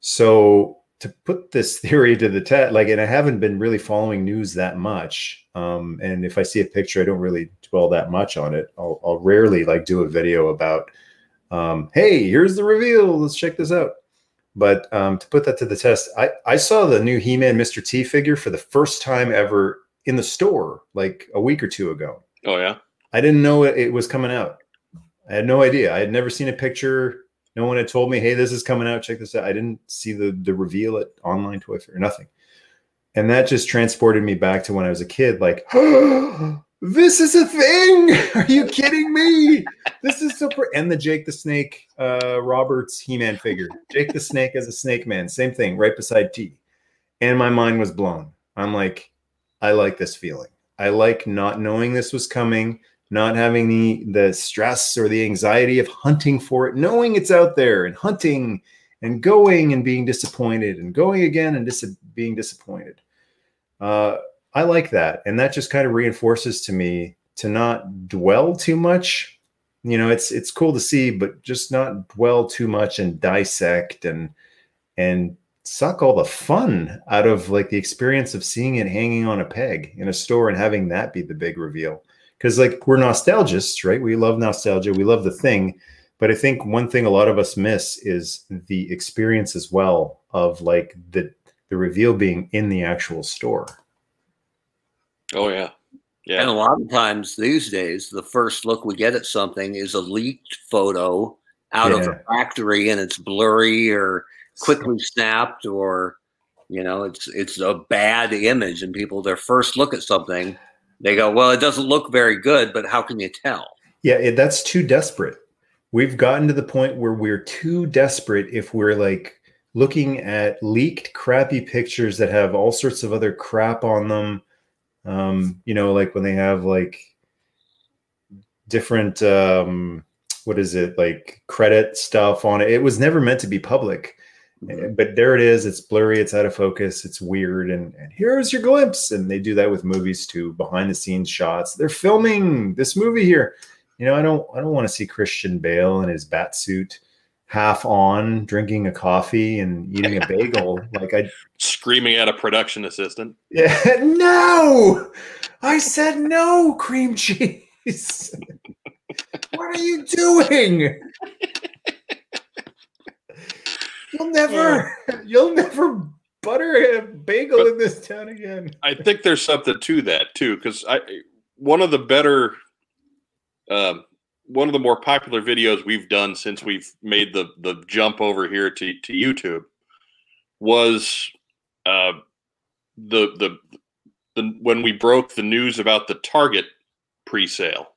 So to put this *laughs* theory to the test, like, and I haven't been really following news that much. Um, and if I see a picture, I don't really dwell that much on it. I'll, I'll rarely like do a video about, um, hey, here's the reveal. Let's check this out. But um, to put that to the test, I, I saw the new He-Man Mr. T figure for the first time ever in the store, like a week or two ago. Oh yeah. I didn't know it, it was coming out. I had no idea. I had never seen a picture. No one had told me, "Hey, this is coming out. Check this out." I didn't see the the reveal at online toy fair. Nothing, and that just transported me back to when I was a kid. Like, *gasps* *gasps* this is a thing. *laughs* Are you kidding me? This is super. And the Jake the Snake uh, Roberts He Man figure. Jake the Snake as a Snake Man. Same thing, right beside T. And my mind was blown. I'm like, I like this feeling. I like not knowing this was coming, not having the the stress or the anxiety of hunting for it, knowing it's out there and hunting and going and being disappointed and going again and dis- being disappointed. Uh, I like that, and that just kind of reinforces to me to not dwell too much. You know, it's it's cool to see, but just not dwell too much and dissect and and suck all the fun out of like the experience of seeing it hanging on a peg in a store and having that be the big reveal. Because like we're nostalgists, right? We love nostalgia. We love the thing. But I think one thing a lot of us miss is the experience as well of like the the reveal being in the actual store. Oh yeah. Yeah. And a lot of times these days, the first look we get at something is a leaked photo out yeah. of a factory and it's blurry or quickly snapped or you know it's it's a bad image and people their first look at something they go well it doesn't look very good but how can you tell yeah it, that's too desperate we've gotten to the point where we're too desperate if we're like looking at leaked crappy pictures that have all sorts of other crap on them um you know like when they have like different um what is it like credit stuff on it it was never meant to be public Mm-hmm. But there it is. It's blurry. It's out of focus. It's weird. And, and here's your glimpse. And they do that with movies too, behind the scenes shots. They're filming this movie here. You know, I don't I don't want to see Christian Bale in his bat suit half on drinking a coffee and eating a bagel *laughs* like i screaming at a production assistant. Yeah *laughs* no! I said no cream cheese. What are you doing? You'll never, you'll never butter a bagel but in this town again. I think there's something to that too, because I one of the better, um, one of the more popular videos we've done since we've made the the jump over here to to YouTube was uh, the the the when we broke the news about the Target pre-sale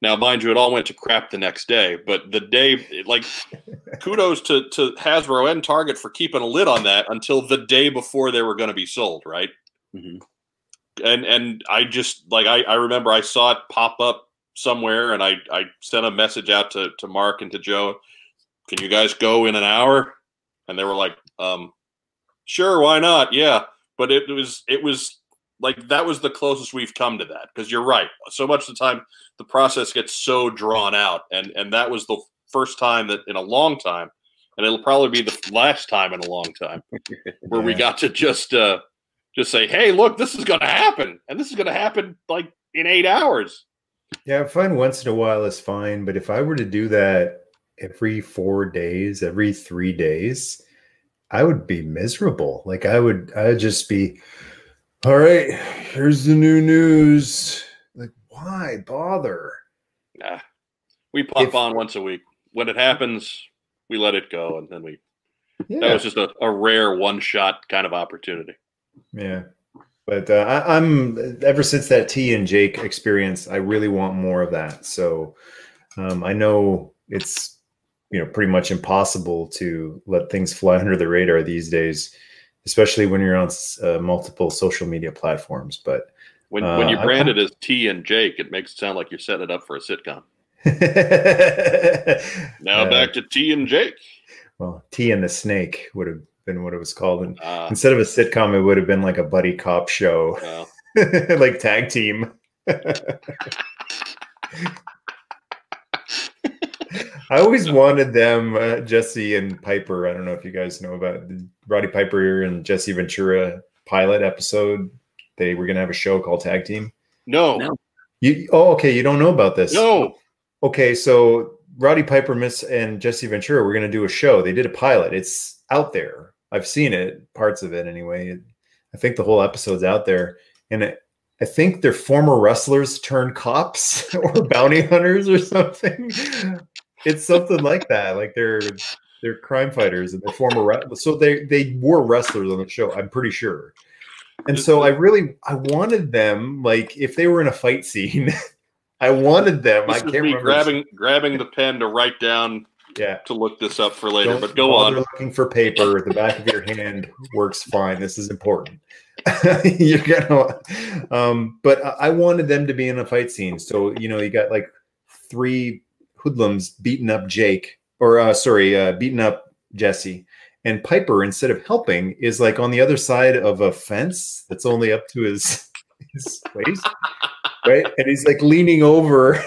now, mind you, it all went to crap the next day, but the day, like, *laughs* kudos to, to Hasbro and Target for keeping a lid on that until the day before they were going to be sold, right? Mm-hmm. And and I just like I, I remember I saw it pop up somewhere, and I I sent a message out to to Mark and to Joe. Can you guys go in an hour? And they were like, um, sure, why not? Yeah, but it was it was like that was the closest we've come to that because you're right so much of the time the process gets so drawn out and and that was the first time that in a long time and it'll probably be the last time in a long time *laughs* where yeah. we got to just uh just say hey look this is going to happen and this is going to happen like in eight hours yeah fine once in a while is fine but if i were to do that every four days every three days i would be miserable like i would i would just be all right, here's the new news. Like, why bother? Nah, we pop if, on once a week. When it happens, we let it go, and then we. Yeah. That was just a, a rare one shot kind of opportunity. Yeah, but uh, I, I'm ever since that T and Jake experience, I really want more of that. So um, I know it's you know pretty much impossible to let things fly *laughs* under the radar these days especially when you're on uh, multiple social media platforms. But when uh, when you brand it as T and Jake, it makes it sound like you're setting it up for a sitcom. *laughs* now back to T and Jake. Well, T and the Snake would have been what it was called, and uh, instead of a sitcom, it would have been like a buddy cop show, well. *laughs* like tag team. *laughs* I always wanted them, uh, Jesse and Piper. I don't know if you guys know about the Roddy Piper and Jesse Ventura pilot episode. They were going to have a show called Tag Team. No. no. You oh okay, you don't know about this. No. Okay, so Roddy Piper Miss and Jesse Ventura were going to do a show. They did a pilot. It's out there. I've seen it, parts of it anyway. I think the whole episode's out there. And it, I think they're former wrestlers turned cops *laughs* or bounty hunters or something it's something like that. Like they're they're crime fighters and they're former re- so they they were wrestlers on the show. I'm pretty sure. And so I really I wanted them like if they were in a fight scene, *laughs* I wanted them. This I can't remember grabbing grabbing the pen to write down. Yeah, to look this up for later. Don't but go on. Looking for paper. The back of your hand works fine. This is important. *laughs* You're gonna. Um, but I wanted them to be in a fight scene. So you know, you got like three hoodlums beating up Jake, or uh, sorry, uh, beating up Jesse. And Piper, instead of helping, is like on the other side of a fence that's only up to his *laughs* his waist, right? And he's like leaning over.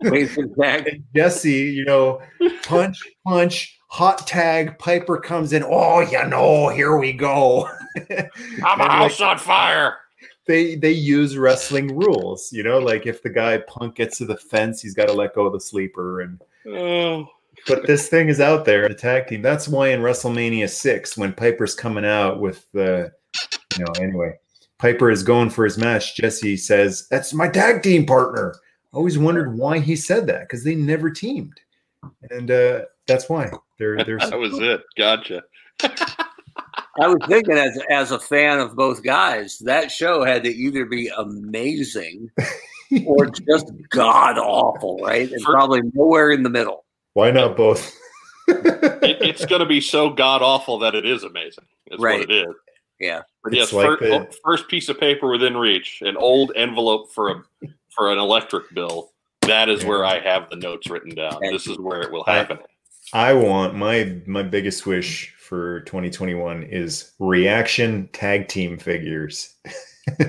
*laughs* and Jesse, you know, punch, punch, hot tag. Piper comes in. Oh, you know, here we go. *laughs* I'm a house like, on fire. They they use wrestling rules, you know, like if the guy punk gets to the fence, he's got to let go of the sleeper and. Oh but this thing is out there, the tag team. That's why in WrestleMania six, when Piper's coming out with the, you know, anyway, Piper is going for his match. Jesse says, "That's my tag team partner." I always wondered why he said that because they never teamed, and uh, that's why they're they're. *laughs* that was it. Gotcha. I was thinking, as as a fan of both guys, that show had to either be amazing or *laughs* just god awful, right? And probably nowhere in the middle. Why not both? *laughs* it, it's going to be so god awful that it is amazing. That's right. what it is. Yeah. But yes, like first, the... first, piece of paper within reach, an old envelope for a for an electric bill. That is where I have the notes written down. This is where it will happen. I, I want my my biggest wish for 2021 is reaction tag team figures. *laughs*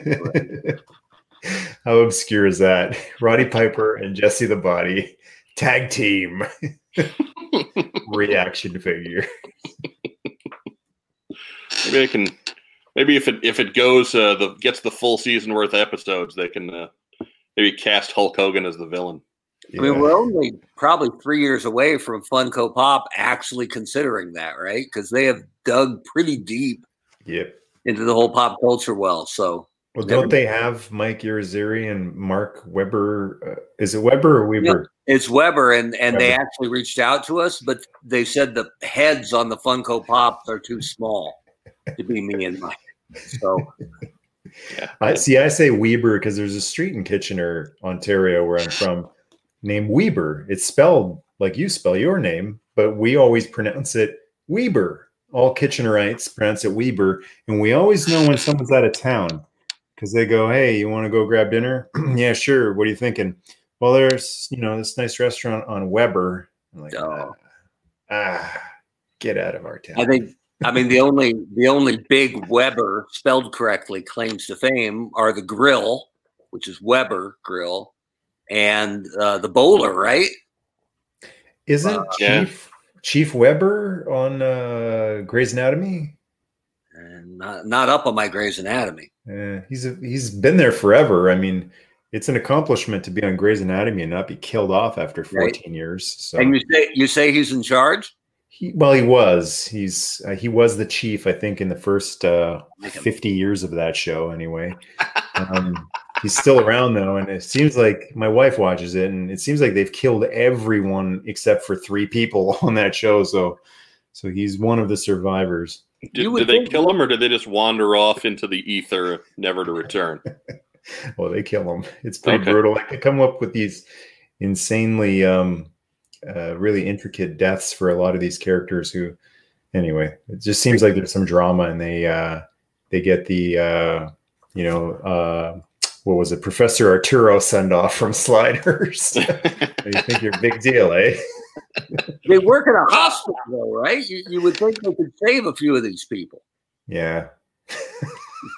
How obscure is that? Roddy Piper and Jesse the Body tag team *laughs* reaction figure. Maybe I can. Maybe if it if it goes uh, the gets the full season worth of episodes, they can uh, maybe cast Hulk Hogan as the villain. Yeah. I mean, we're only probably three years away from Funko Pop actually considering that, right? Because they have dug pretty deep yep. into the whole pop culture well. So well, don't they have Mike Irizarry and Mark Weber? Uh, is it Weber or Weber? it's Weber, and and Weber. they actually reached out to us, but they said the heads on the Funko Pops are too small to be me and Mike. So, yeah. I see. I say Weber because there's a street in Kitchener, Ontario, where I'm from, named Weber. It's spelled like you spell your name, but we always pronounce it Weber. All Kitchenerites pronounce it Weber, and we always know when someone's out of town because they go, "Hey, you want to go grab dinner?" *clears throat* yeah, sure. What are you thinking? Well, there's you know this nice restaurant on Weber. I'm like, oh. ah, get out of our town. I think. I mean, the only the only big Weber spelled correctly claims to fame are the Grill, which is Weber Grill, and uh, the Bowler, right? Isn't uh, Chief yeah. Chief Weber on uh, Grey's Anatomy? And not not up on my Grey's Anatomy. Yeah, he's a, he's been there forever. I mean, it's an accomplishment to be on Grey's Anatomy and not be killed off after 14 right. years. So. And you say you say he's in charge? He, well, he was. He's uh, he was the chief, I think, in the first uh, 50 years of that show. Anyway, um, he's still around though, and it seems like my wife watches it, and it seems like they've killed everyone except for three people *laughs* on that show. So, so he's one of the survivors. Did, did they kill him, or did they just wander off into the ether, never to return? *laughs* well, they kill him. It's pretty okay. brutal. I they come up with these insanely, um, uh, really intricate deaths for a lot of these characters. Who, anyway, it just seems like there's some drama, and they uh, they get the uh, you know uh, what was it, Professor Arturo send off from *laughs* Sliders. *laughs* you think you're a big deal, eh? *laughs* they work in a hospital, though, right? You, you would think they could save a few of these people. Yeah.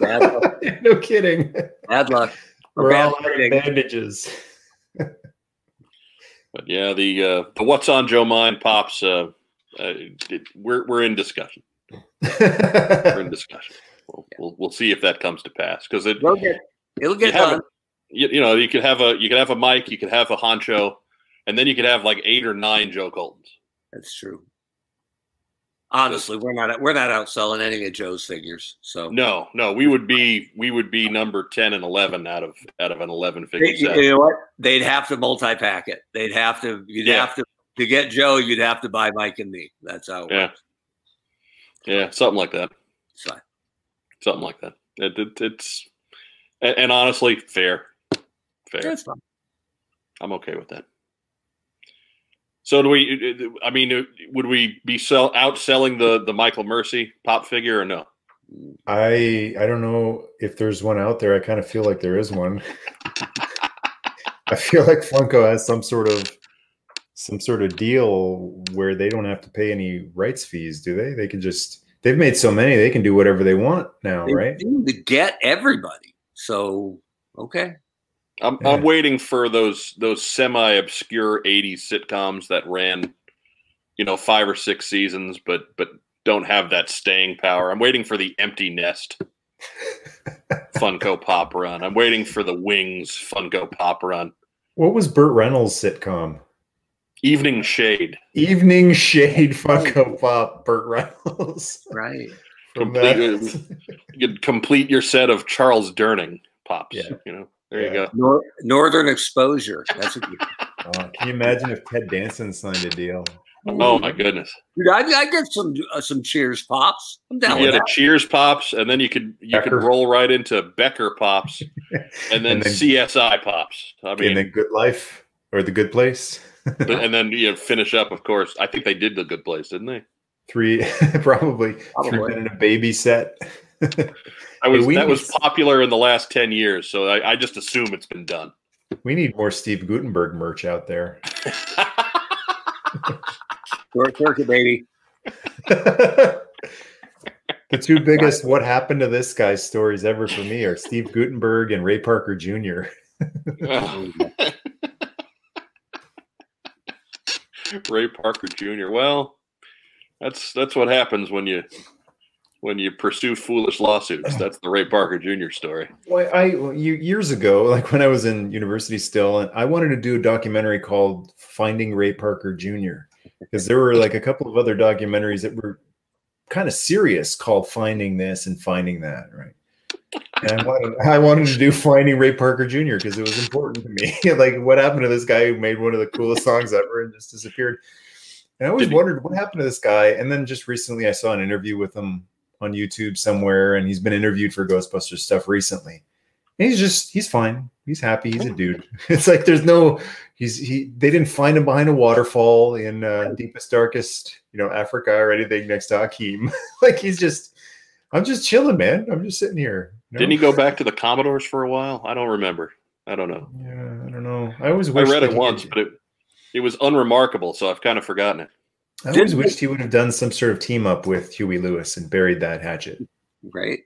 no kidding. Bad luck. We're bad all out of bandages. But yeah, the uh, the what's on Joe mind pops. Uh, uh, it, we're we're in discussion. we're in discussion. We'll, yeah. we'll, we'll see if that comes to pass because it it'll get it'll get done. A, you, you know, you could have a you could have a Mike, you could have a Honcho, and then you could have like eight or nine Joe Coltons. That's true. Honestly, we're not we're not outselling any of Joe's figures. So no, no, we would be we would be number ten and eleven out of out of an eleven figure they, set. You know what? They'd have to multi pack it. They'd have to. You'd yeah. have to to get Joe. You'd have to buy Mike and me. That's how. yeah. Works. Yeah, something like that. Fine. Something like that. It, it, it's and, and, honestly fair. Fair. I'm okay with that. So do we? I mean, would we be sell outselling the the Michael Mercy pop figure or no? I I don't know if there's one out there. I kind of feel like there is one. I feel like Funko has some sort of some sort of deal where they don't have to pay any rights fees, do they? They can just they've made so many they can do whatever they want now, They right? do to get everybody. So okay. I'm Yeah. I'm waiting for those those semi obscure '80s sitcoms that ran, you know, five or six seasons, but but don't have that staying power. I'm waiting for the Empty Nest *laughs* Funko Pop run. I'm waiting for the Wings Funko Pop run. What was Burt Reynolds' sitcom? Evening Shade. Evening Shade *laughs* Funko Pop Burt Reynolds. Right. Complete- uh, You could complete your set of Charles Durning pops. Yeah. You know, there Yeah. you go. Nor- Northern Exposure. That's a good. *laughs* Oh, can you imagine if Ted Danson signed a deal? Oh my goodness. Dude, I, I get some uh, some Cheers pops. I'm down You with had a that. Cheers pops, and then you could you Becker. could roll right into Becker pops, *laughs* and then, And then- CSI pops. I in mean, the Good Life or the Good Place? *laughs* and then you know, finish up. Of course, I think they did the Good Place, didn't they? Three, probably, three men in a baby set. I was we that was popular in the last ten years, so I, I just assume it's been done. we need more Steve Guttenberg merch out there. *laughs* Short circuit, baby. *laughs* the two biggest what happened to this guy" stories ever for me are Steve Guttenberg and Ray Parker Jr. *laughs* Ray Parker Jr. Well, that's that's what happens when you when you pursue foolish lawsuits. That's the Ray Parker Jr. story. Well, I years ago, *laughs* like when I was in university still, and I wanted to do a documentary called "Finding Ray Parker Jr." because there were like a couple of other documentaries that were kind of serious called "Finding This" and "Finding That," right? And I wanted, I wanted to do "Finding Ray Parker Jr." because it was important to me. *laughs* like, what happened to this guy who made one of the coolest songs ever and just disappeared? And I always Did he- wondered what happened to this guy. And then just recently, I saw an interview with him on YouTube somewhere, and he's been interviewed for Ghostbusters stuff recently. And he's just he's fine. He's happy. He's a dude. *laughs* It's like there's no he's he they didn't find him behind a waterfall in uh, deepest darkest you know Africa or anything next to Hakeem. *laughs* like he's just I'm just chilling, man. I'm just sitting here. you know? Didn't he go back to the Commodores for a while? I don't remember. I don't know. Yeah, I don't know. I always I read it once, had- but it it was unremarkable, so I've kind of forgotten it. I always Didn't- wished he would have done some sort of team up with Huey Lewis and buried that hatchet. Right.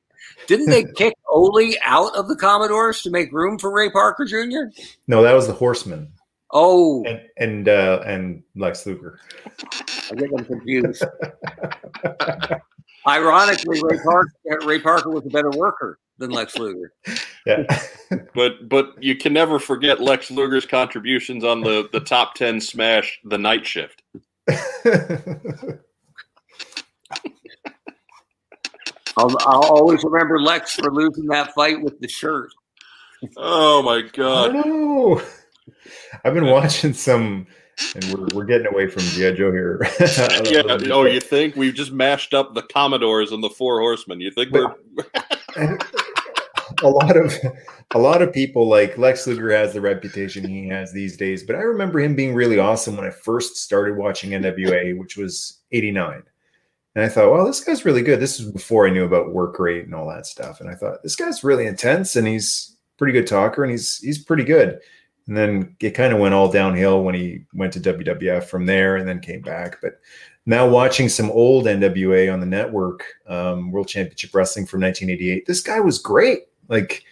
Didn't they kick *laughs* Ole out of the Commodores to make room for Ray Parker Jr.? No, that was the Horseman Oh, and and uh, and Lex Luger. I think I'm confused. *laughs* Ironically, Ray Parker, Ray Parker was a better worker than Lex Luger. Yeah. *laughs* But but you can never forget Lex Luger's contributions on the the top ten smash, The Night Shift. *laughs* I'll, I'll always remember Lex for losing that fight with the shirt. Oh my god! don't. I've been watching some, and we're, we're getting away from GI Joe here. *laughs* Yeah. Oh, you think we've just mashed up the Commodores and the Four Horsemen? You think we're *laughs* a lot of a lot of people like Lex Luger has the reputation he has these days, but I remember him being really awesome when I first started watching NWA, which was '89. And I thought, well, this guy's really good. This was before I knew about work rate and all that stuff. And I thought, this guy's really intense and he's pretty good talker and he's he's pretty good. And then it kind of went all downhill when he went to WWF from there and then came back. But now watching some old NWA on the network, um, World Championship Wrestling from 1988, this guy was great. Like,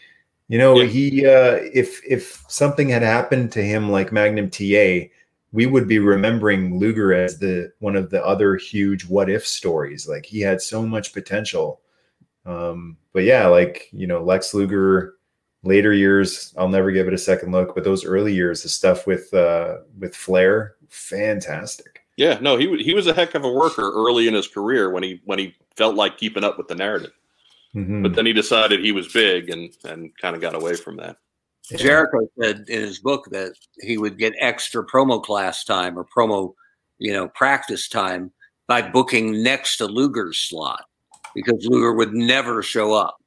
you know, Yeah. he uh, if if something had happened to him like Magnum TA, we would be remembering Luger as the one of the other huge what if stories. Like he had so much potential. Um, but yeah, like you know, Lex Luger, later years, I'll never give it a second look. But those early years, the stuff with uh, with Flair, fantastic. Yeah, no, he he was a heck of a worker early in his career when he when he felt like keeping up with the narrative. Mhm. But then he decided he was big and and kind of got away from that. Yeah. Jericho said in his book that he would get extra promo class time or promo, you know, practice time by booking next to Luger's slot because Luger would never show up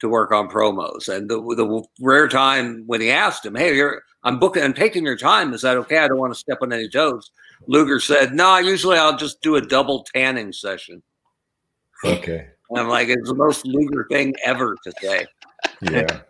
to work on promos. And the, the rare time when he asked him, "Hey, you're, I'm booking, I'm taking your time. Is that okay? I don't want to step on any toes." Luger said, "No, usually I'll just do a double tanning session." Okay. And I'm like, it's the most Luger thing ever to say. Yeah. *laughs*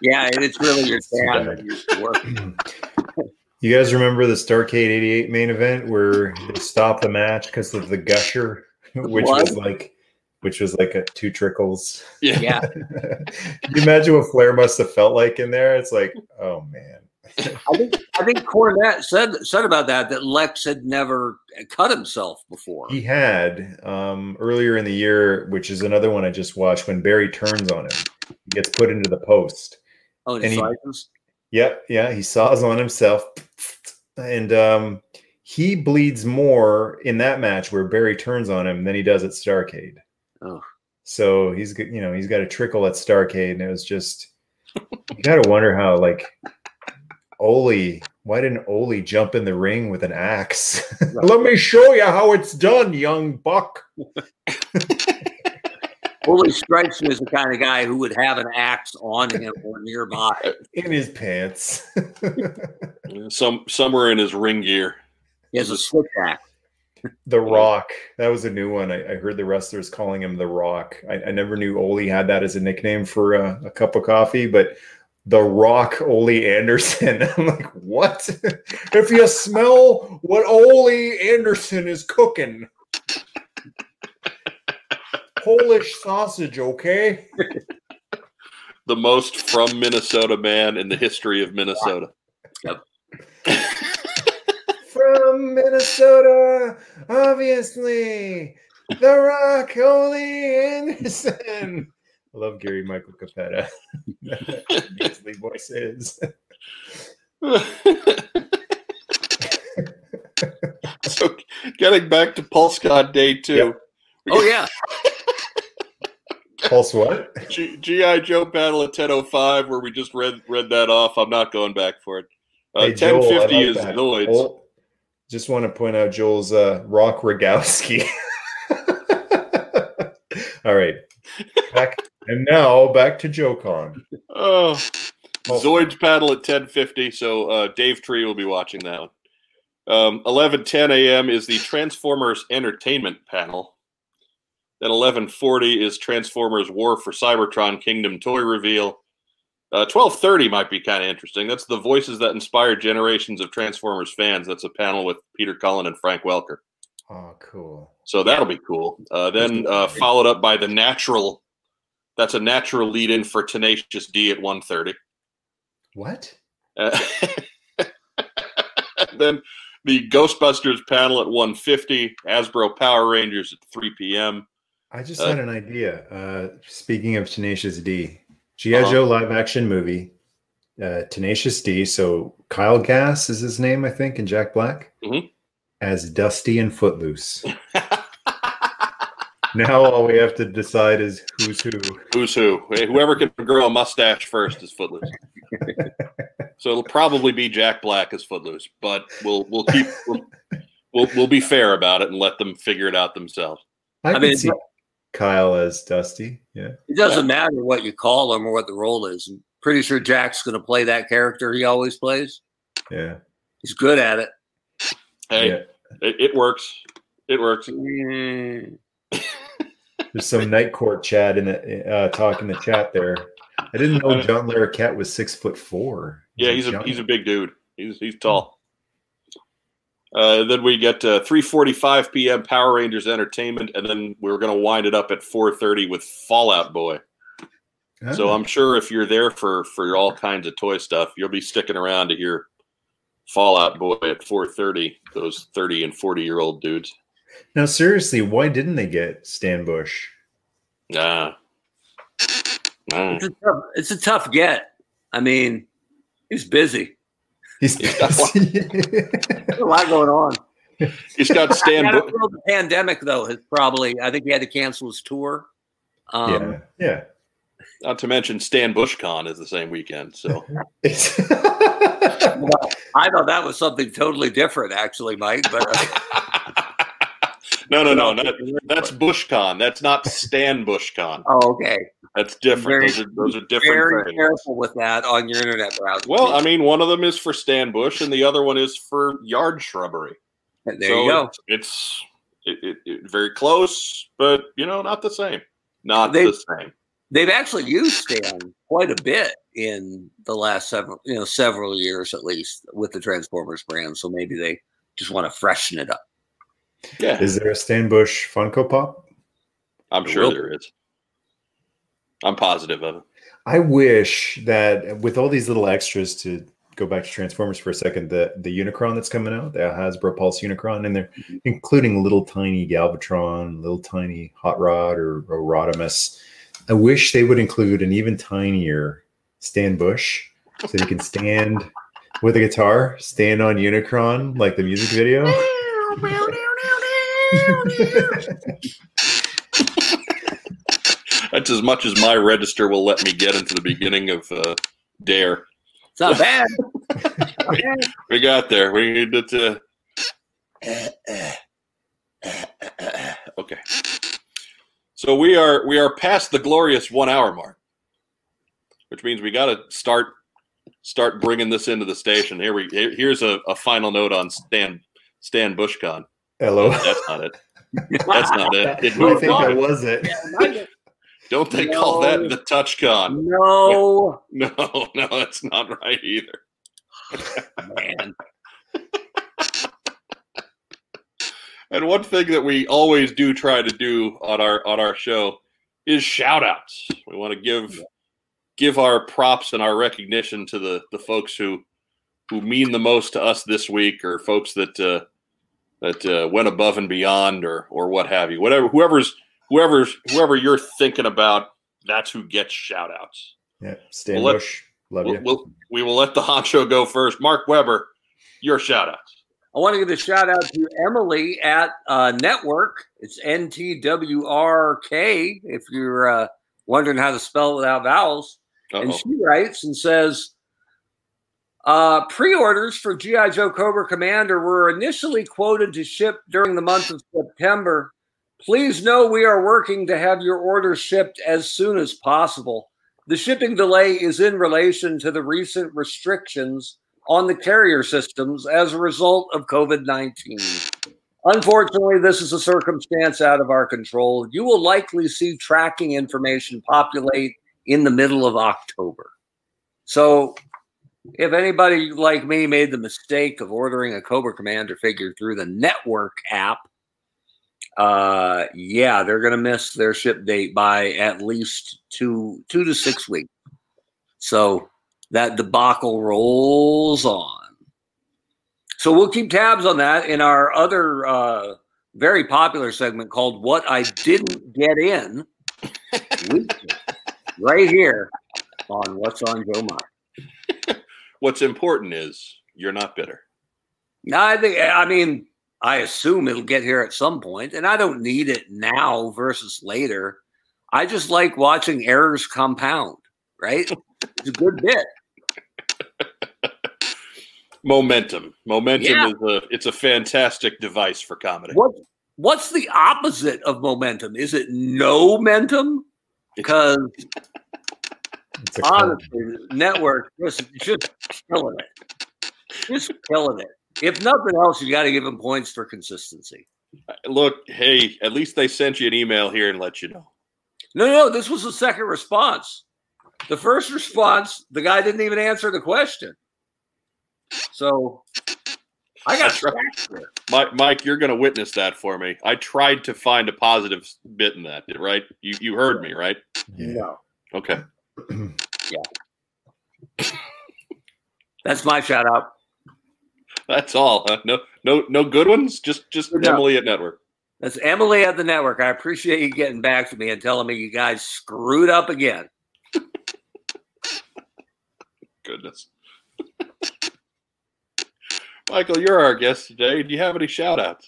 Yeah, it's really your Too tan bad. that used to work. You guys remember the Starcade 88 main event where they stopped the match because of the gusher, which What? was like which was like a two trickles. Yeah. Yeah. *laughs* Can you imagine what Flair must have felt like in there? It's like, oh man. I think I think Cornette said said about that that Lex had never cut himself before. He had um, earlier in the year, which is another one I just watched, when Barry turns on him, he gets put into the post. oh, and and he Yep, yeah, he saws on himself, and um, he bleeds more in that match where Barry turns on him than he does at Starcade. Oh. So he's you know he's got a trickle at Starcade, and it was just you got to wonder how like Ole. Why didn't Ole jump in the ring with an axe? *laughs* Let me show you how it's done, young buck. *laughs* Bully strikes me as the kind of guy who would have an axe on him or nearby. *laughs* In his pants. Some somewhere in his ring gear. He has a switch axe. The Rock. That was a new one. I, I heard the wrestlers calling him The Rock. I, I never knew Ole had that as a nickname for uh, a cup of coffee, but The Rock Ole Anderson. *laughs* I'm like, what? *laughs* if you smell what Ole Anderson is cooking, Polish sausage, okay? *laughs* The most from Minnesota man in the history of Minnesota. From Minnesota, obviously. The Rock Ole Anderson. I love Gary Michael Cappetta. Beasley voice is. so getting back to PulseCon Day two. Yep. Oh yeah, Pulse what? GI Joe battle at ten oh five, where we just read read that off. I'm not going back for it. Uh, Hey, ten Joel, like is that. Joel- just want to point out Joel's uh, Rock Rogowski. *laughs* All right. Back and now back to JoeCon. Oh, Oh. Zoids paddle at ten fifty. So uh, Dave Tree will be watching that one. Um, eleven ten a.m. is the Transformers Entertainment panel. Then eleven forty is Transformers War for Cybertron Kingdom toy reveal. Uh, Twelve thirty might be kind of interesting. That's the voices that inspired generations of Transformers fans. That's a panel with Peter Cullen and Frank Welker. Oh, cool. So that'll be cool. Uh, then uh, followed up by the natural. That's a natural lead in for Tenacious D at 1.30. What? Uh, *laughs* then the Ghostbusters panel at 1.50. Hasbro Power Rangers at 3 p.m. I just Uh, had an idea. Uh, speaking of Tenacious D, G.I. Uh-huh. Joe live action movie, uh, Tenacious D. So Kyle Gass is his name, I think, and Jack Black Mhm. as Dusty and Footloose. *laughs* now all we have to decide is who's who. Who's who? Hey, Whoever can grow a mustache first is Footloose. *laughs* so it'll probably be Jack Black as Footloose, but we'll we'll keep we'll, we'll, we'll be fair about it and let them figure it out themselves. I, I can mean, see Kyle as Dusty. Yeah. it doesn't matter what you call him or what the role is. I'm pretty sure Jack's going to play that character he always plays. Yeah. He's good at it. Hey, yeah. it, it works. It works. Mm. There's some night court chat in the uh, talk in the chat there. I didn't know John Larroquette was six foot four. Yeah, he's a he's a big dude. He's he's tall. Uh, then we get uh, 3:45 p.m. Power Rangers Entertainment, and then we're going to wind it up at 4:30 with Fallout Boy. So Ah. I'm sure if you're there for for all kinds of toy stuff, you'll be sticking around to hear Fallout Boy at 4:30. Those 30 and 40 year old dudes. Now, seriously, why didn't they get Stan Bush? Nah. Nah. It's, a tough, it's a tough get. I mean, he's busy. He's got *laughs* a lot going on. He's got *laughs* Stan. I Bu- don't know the pandemic though has probably. I think he had to cancel his tour. Um, yeah, yeah. not to mention Stan BushCon is the same weekend. So *laughs* It's- I thought that was something totally different, actually, Mike. But uh, no, no, no, not, that's BushCon. That's not Stan BushCon. oh, okay. That's different. Very- those are those are Very things. careful with that on your internet browser. Well, I mean, one of them is for Stan Bush, and the other one is for yard shrubbery. there so you go. It's, it's it, it, it- very close, but you know, not the same. Not They- the same. they've actually used Stan quite a bit in the last several, you know, several years at least with the Transformers brand. So maybe they just want to freshen it up. Yeah, Is there a Stan Bush Funko Pop? I'm There sure will there is. I'm positive of it. I wish that with all these little extras to go back to Transformers for a second, the the Unicron that's coming out, the Hasbro Pulse Unicron, and they're mm-hmm. including a little tiny Galvatron, little tiny Hot Rod or, or Rodimus. I wish they would include an even tinier Stan Bush so you can stand with a guitar, stand on Unicron like the music video. *laughs* *laughs* That's as much as my register will let me get into the beginning of uh, Dare. It's not bad. Bad. *laughs* We got there. We needed to. *laughs* Okay. So we are we are past the glorious one hour mark, which means we got to start start bringing this into the station. Here we here's a, a final note on Stan Stan Bushcon. Hello. That's not it. *laughs* That's not it. It I moved think that on. was it. Don't they call that No. the TouchCon? no, No, no, that's not right either. man. *laughs* And one thing that we always do try to do on our on our show is shout outs. We want to give give our props and our recognition to the the folks who who mean the most to us this week or folks that uh, that uh, went above and beyond or or what have you. Whatever whoever's whoever's whoever you're thinking about, that's who gets shout outs. Yeah, Stan Well, let- Bush, love We'll, you. we'll, we will let the honcho go first. Mark Weber, your shout outs. I want to give a shout out to Emily at uh, Network. It's NTWRK, if you're uh, wondering how to spell it without vowels. And Uh-oh. she writes and says, uh, pre-orders for GI Joe Cobra Commander were initially quoted to ship during the month of September. Please know we are working to have your order shipped as soon as possible. The shipping delay is in relation to the recent restrictions on the carrier systems as a result of COVID 19. Unfortunately, this is a circumstance out of our control. You will likely see tracking information populate in the middle of October. So, if anybody like me made the mistake of ordering a Cobra Commander figure through the network app, uh, yeah, they're to miss their ship date by at least two two to six weeks. So that debacle rolls on. So we'll keep tabs on that in our other uh, very popular segment called "What I Didn't Get In," right here on What's on Joe Mind. What's important is you're not bitter. No, I think I mean I assume it'll get here at some point, and I don't need it now versus later. I just like watching errors compound. Right, *laughs* it's a good bit. Momentum. Momentum Yeah. is a it's a fantastic device for comedy. What what's the opposite of momentum? Is it no momentum? Because It's a cult. Honestly, network just just killing it, just killing it. If nothing else, you got to give them points for consistency. Uh, look, hey, at least they sent you an email here and let you know. No, no, this was the second response. The first response, the guy didn't even answer the question. So I got right. Mike, Mike, you're going to witness that for me. I tried to find a positive bit in that, right? You you heard me, right? Yeah. No, Okay. that's my shout out. That's all. Huh? No no no good ones. Just just No. Emily at Network. That's Emily at the network. I appreciate you getting back to me and telling me you guys screwed up again. Goodness. *laughs* Michael, you're our guest today. Do you have any shout outs?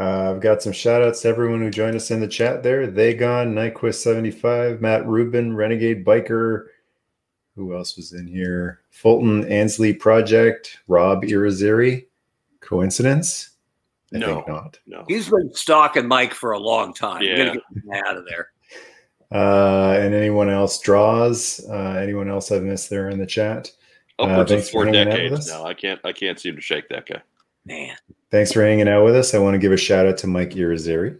Uh, I've got some shout outs to everyone who joined us in the chat there. They gone, Nyquist75, Matt Rubin, Renegade Biker. Who else was in here? Fulton Ansley Project, Rob Irizarry. Coincidence? I No. think not. No. He's been stalking Mike for a long time. You're Yeah. gonna get him out of there. Uh, and anyone else draws? Uh, anyone else I've missed there in the chat? Upwards Uh, of thanks for four hanging out with decades us. now. I can't I can't seem to shake that guy. Man. Thanks for hanging out with us. I want to give a shout out to Mike Irizarry.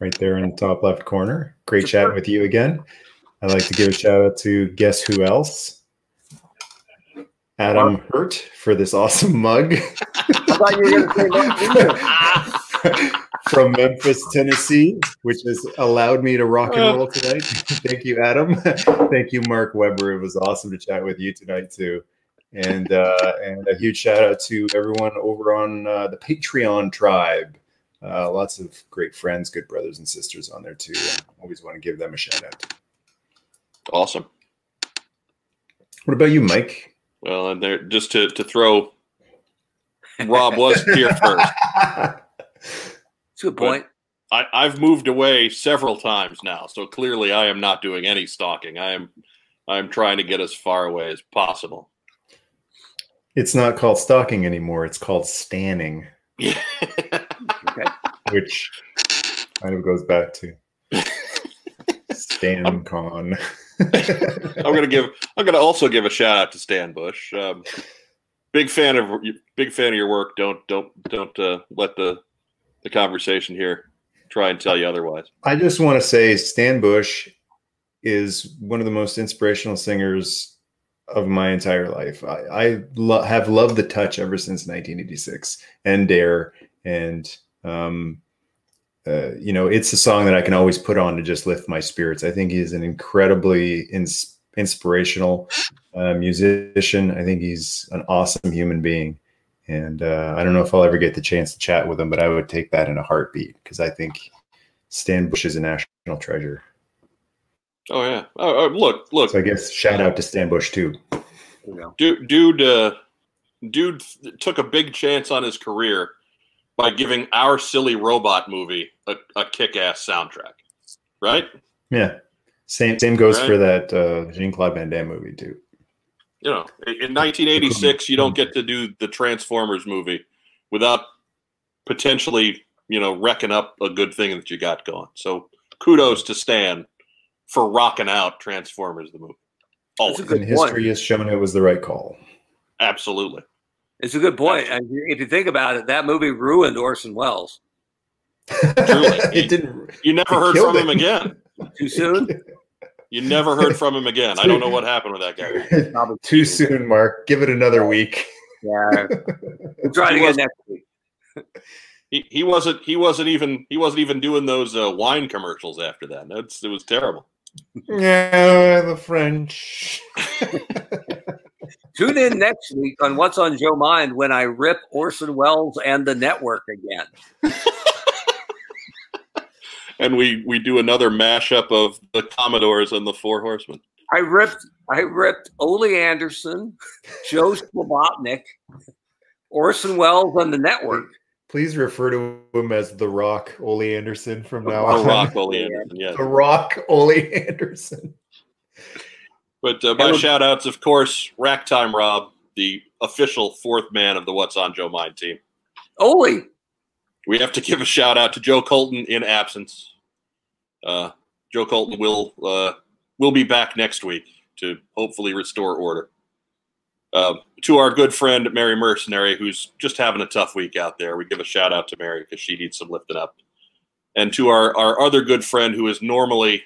right there in the top left corner. Great chatting with you again. I'd like to give a shout out to guess who else? Adam Hurt for this awesome mug. *laughs* I thought you were going to say *laughs* from Memphis, Tennessee, which has allowed me to rock and roll tonight. Thank you, Adam. *laughs* Thank you, Mark Weber. It was awesome to chat with you tonight too. And uh, and a huge shout out to everyone over on uh, the Patreon tribe. Uh, lots of great friends, good brothers and sisters on there too. I always want to give them a shout out. Awesome. What about you, Mike? Well, and there just to to throw Rob was *laughs* here first. That's a good point. I, I've moved away several times now, so clearly I am not doing any stalking. I am I'm trying to get as far away as possible. It's not called stalking anymore. It's called stanning, *laughs* Okay. which kind of goes back to Stan *laughs* Con. *laughs* I'm gonna give. I'm gonna also give a shout out to Stan Bush. Um, big fan of big fan of your work. Don't don't don't uh, let the the conversation here try and tell you otherwise. I just want to say Stan Bush is one of the most inspirational singers of my entire life. I, I lo- have loved the touch ever since 1986 and Dare. And, um, uh, you know, it's a song that I can always put on to just lift my spirits. I think he's an incredibly ins- inspirational uh, musician. I think he's an awesome human being. And uh, I don't know if I'll ever get the chance to chat with him, but I would take that in a heartbeat because I think Stan Bush is a national treasure. Oh yeah. Oh, oh, look look. So I guess shout out to Stan Bush too. You dude dude uh, dude took a big chance on his career by giving our silly robot movie a, a kick-ass soundtrack right Yeah. Same same goes Right. for that uh, Jean Claude Van Damme movie too. you know in 1986 you don't get to do the transformers movie without potentially you know wrecking up a good thing that you got going so kudos to stan for rocking out transformers the movie oh That's a good And point. history has shown it was the right call. absolutely It's a good point. And if you think about it, that movie ruined Orson Welles. Truly. *laughs* it didn't. you never heard from him him. again *laughs* Too soon? *laughs* you never heard from him again i don't know what happened with that guy Too soon, Mark. Give it another week. Yeah. We'll try it He again next week. he, he wasn't he wasn't even he wasn't even doing those uh, wine commercials after that That's, it was terrible Yeah, the French. *laughs* Tune in next week on What's on Joe Mind when I rip Orson Welles and the network again. *laughs* and we we do another mashup of the commodores and the four horsemen I ripped I ripped Ole Anderson, Joe Shlabotnik, Orson Welles and the network. Please refer to him as The Rock, Ole Anderson from now the on. The Rock Ole *laughs* Anderson, yeah The Rock, Ole Anderson. but uh, my shout outs of course rack time rob the official fourth man of the what's on joe mind team Ole, we have to give a shout out to Joe Colton in absence. Uh, Joe Colton will uh, will be back next week to hopefully restore order. Uh, to our good friend Mary Mercenary, who's just having a tough week out there, we give a shout out to Mary because she needs some lifting up. And to our, our other good friend who is normally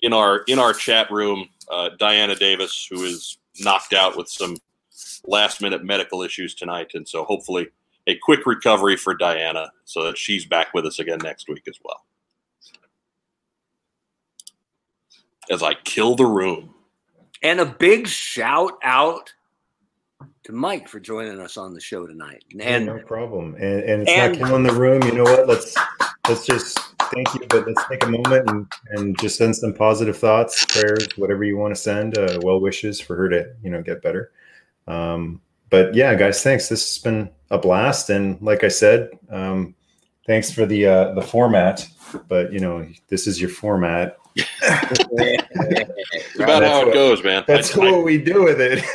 in our in our chat room, uh, Diana Davis, who is knocked out with some last minute medical issues tonight, and so hopefully a quick recovery for Diana so that she's back with us again next week as well. As I kill the room. and a big shout out to Mike for joining us on the show tonight. And no problem. And, and it's and- not killing the room. You know what? Let's let's just thank you, but let's take a moment and, and just send some positive thoughts, prayers, whatever you want to send, uh, well wishes for her to you know get better. Um, but yeah, guys, thanks. This has been a blast, and like I said, um, thanks for the uh, the format. But you know, this is your format. *laughs* *laughs* About how it what- goes, man. That's I, what we do with it. *laughs*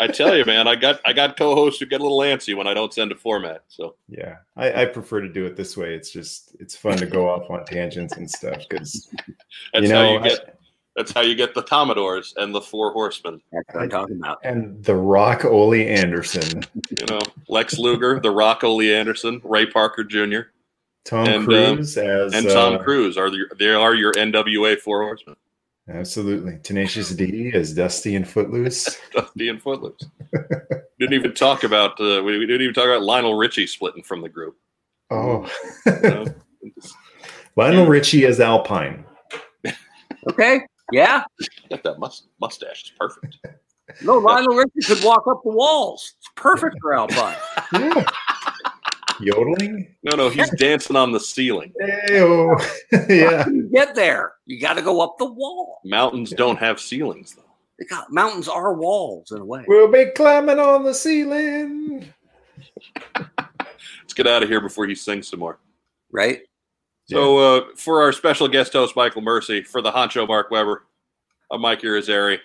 I, I tell you, man, I got I got co-hosts who get a little antsy when I don't send a format. So Yeah, I, I prefer to do it this way. It's just it's fun to go off on tangents and stuff because *laughs* that's you know how you I- get that's how you get the Commodores and the Four Horsemen. That's what I'm talking about. and the Rock Ole Anderson. You know, Lex Luger, The Rock, Ole Anderson, Ray Parker Jr. Tom And, um, Cruise as and Tom uh, Cruise are the, they are your NWA four horsemen, Absolutely. Tenacious D *laughs* as Dusty and Footloose. *laughs* Dusty and Footloose. didn't even talk about uh, we, we didn't even talk about Lionel Richie splitting from the group. Oh. you know? *laughs* Lionel Richie as Alpine. Okay. Yeah. Got that must, mustache is perfect. No, Lionel Richie could walk up the walls. It's perfect for Alpine. Yeah. Yodeling? No, no, he's dancing on the ceiling. Hey-oh. *laughs* How yeah. do you get there? You got to go up the wall. Mountains don't have ceilings though. They got mountains are walls in a way. We'll be climbing on the ceiling. Let's get out of here before he sings some more. Right? So, uh, for our special guest host, Michael Mercy, for the honcho Mark Weber, I'm Mike Irizarry.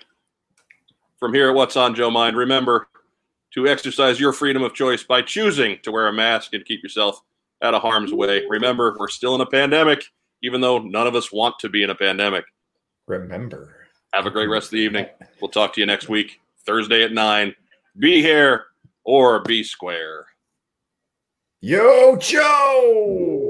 From here at What's on Joe Mind, remember to exercise your freedom of choice by choosing to wear a mask and keep yourself out of harm's way. Remember, we're still in a pandemic, even though none of us want to be in a pandemic. Remember. Have a great rest of the evening. *laughs* We'll talk to you next week, Thursday at 9. Be here or be square. Yo, Joe!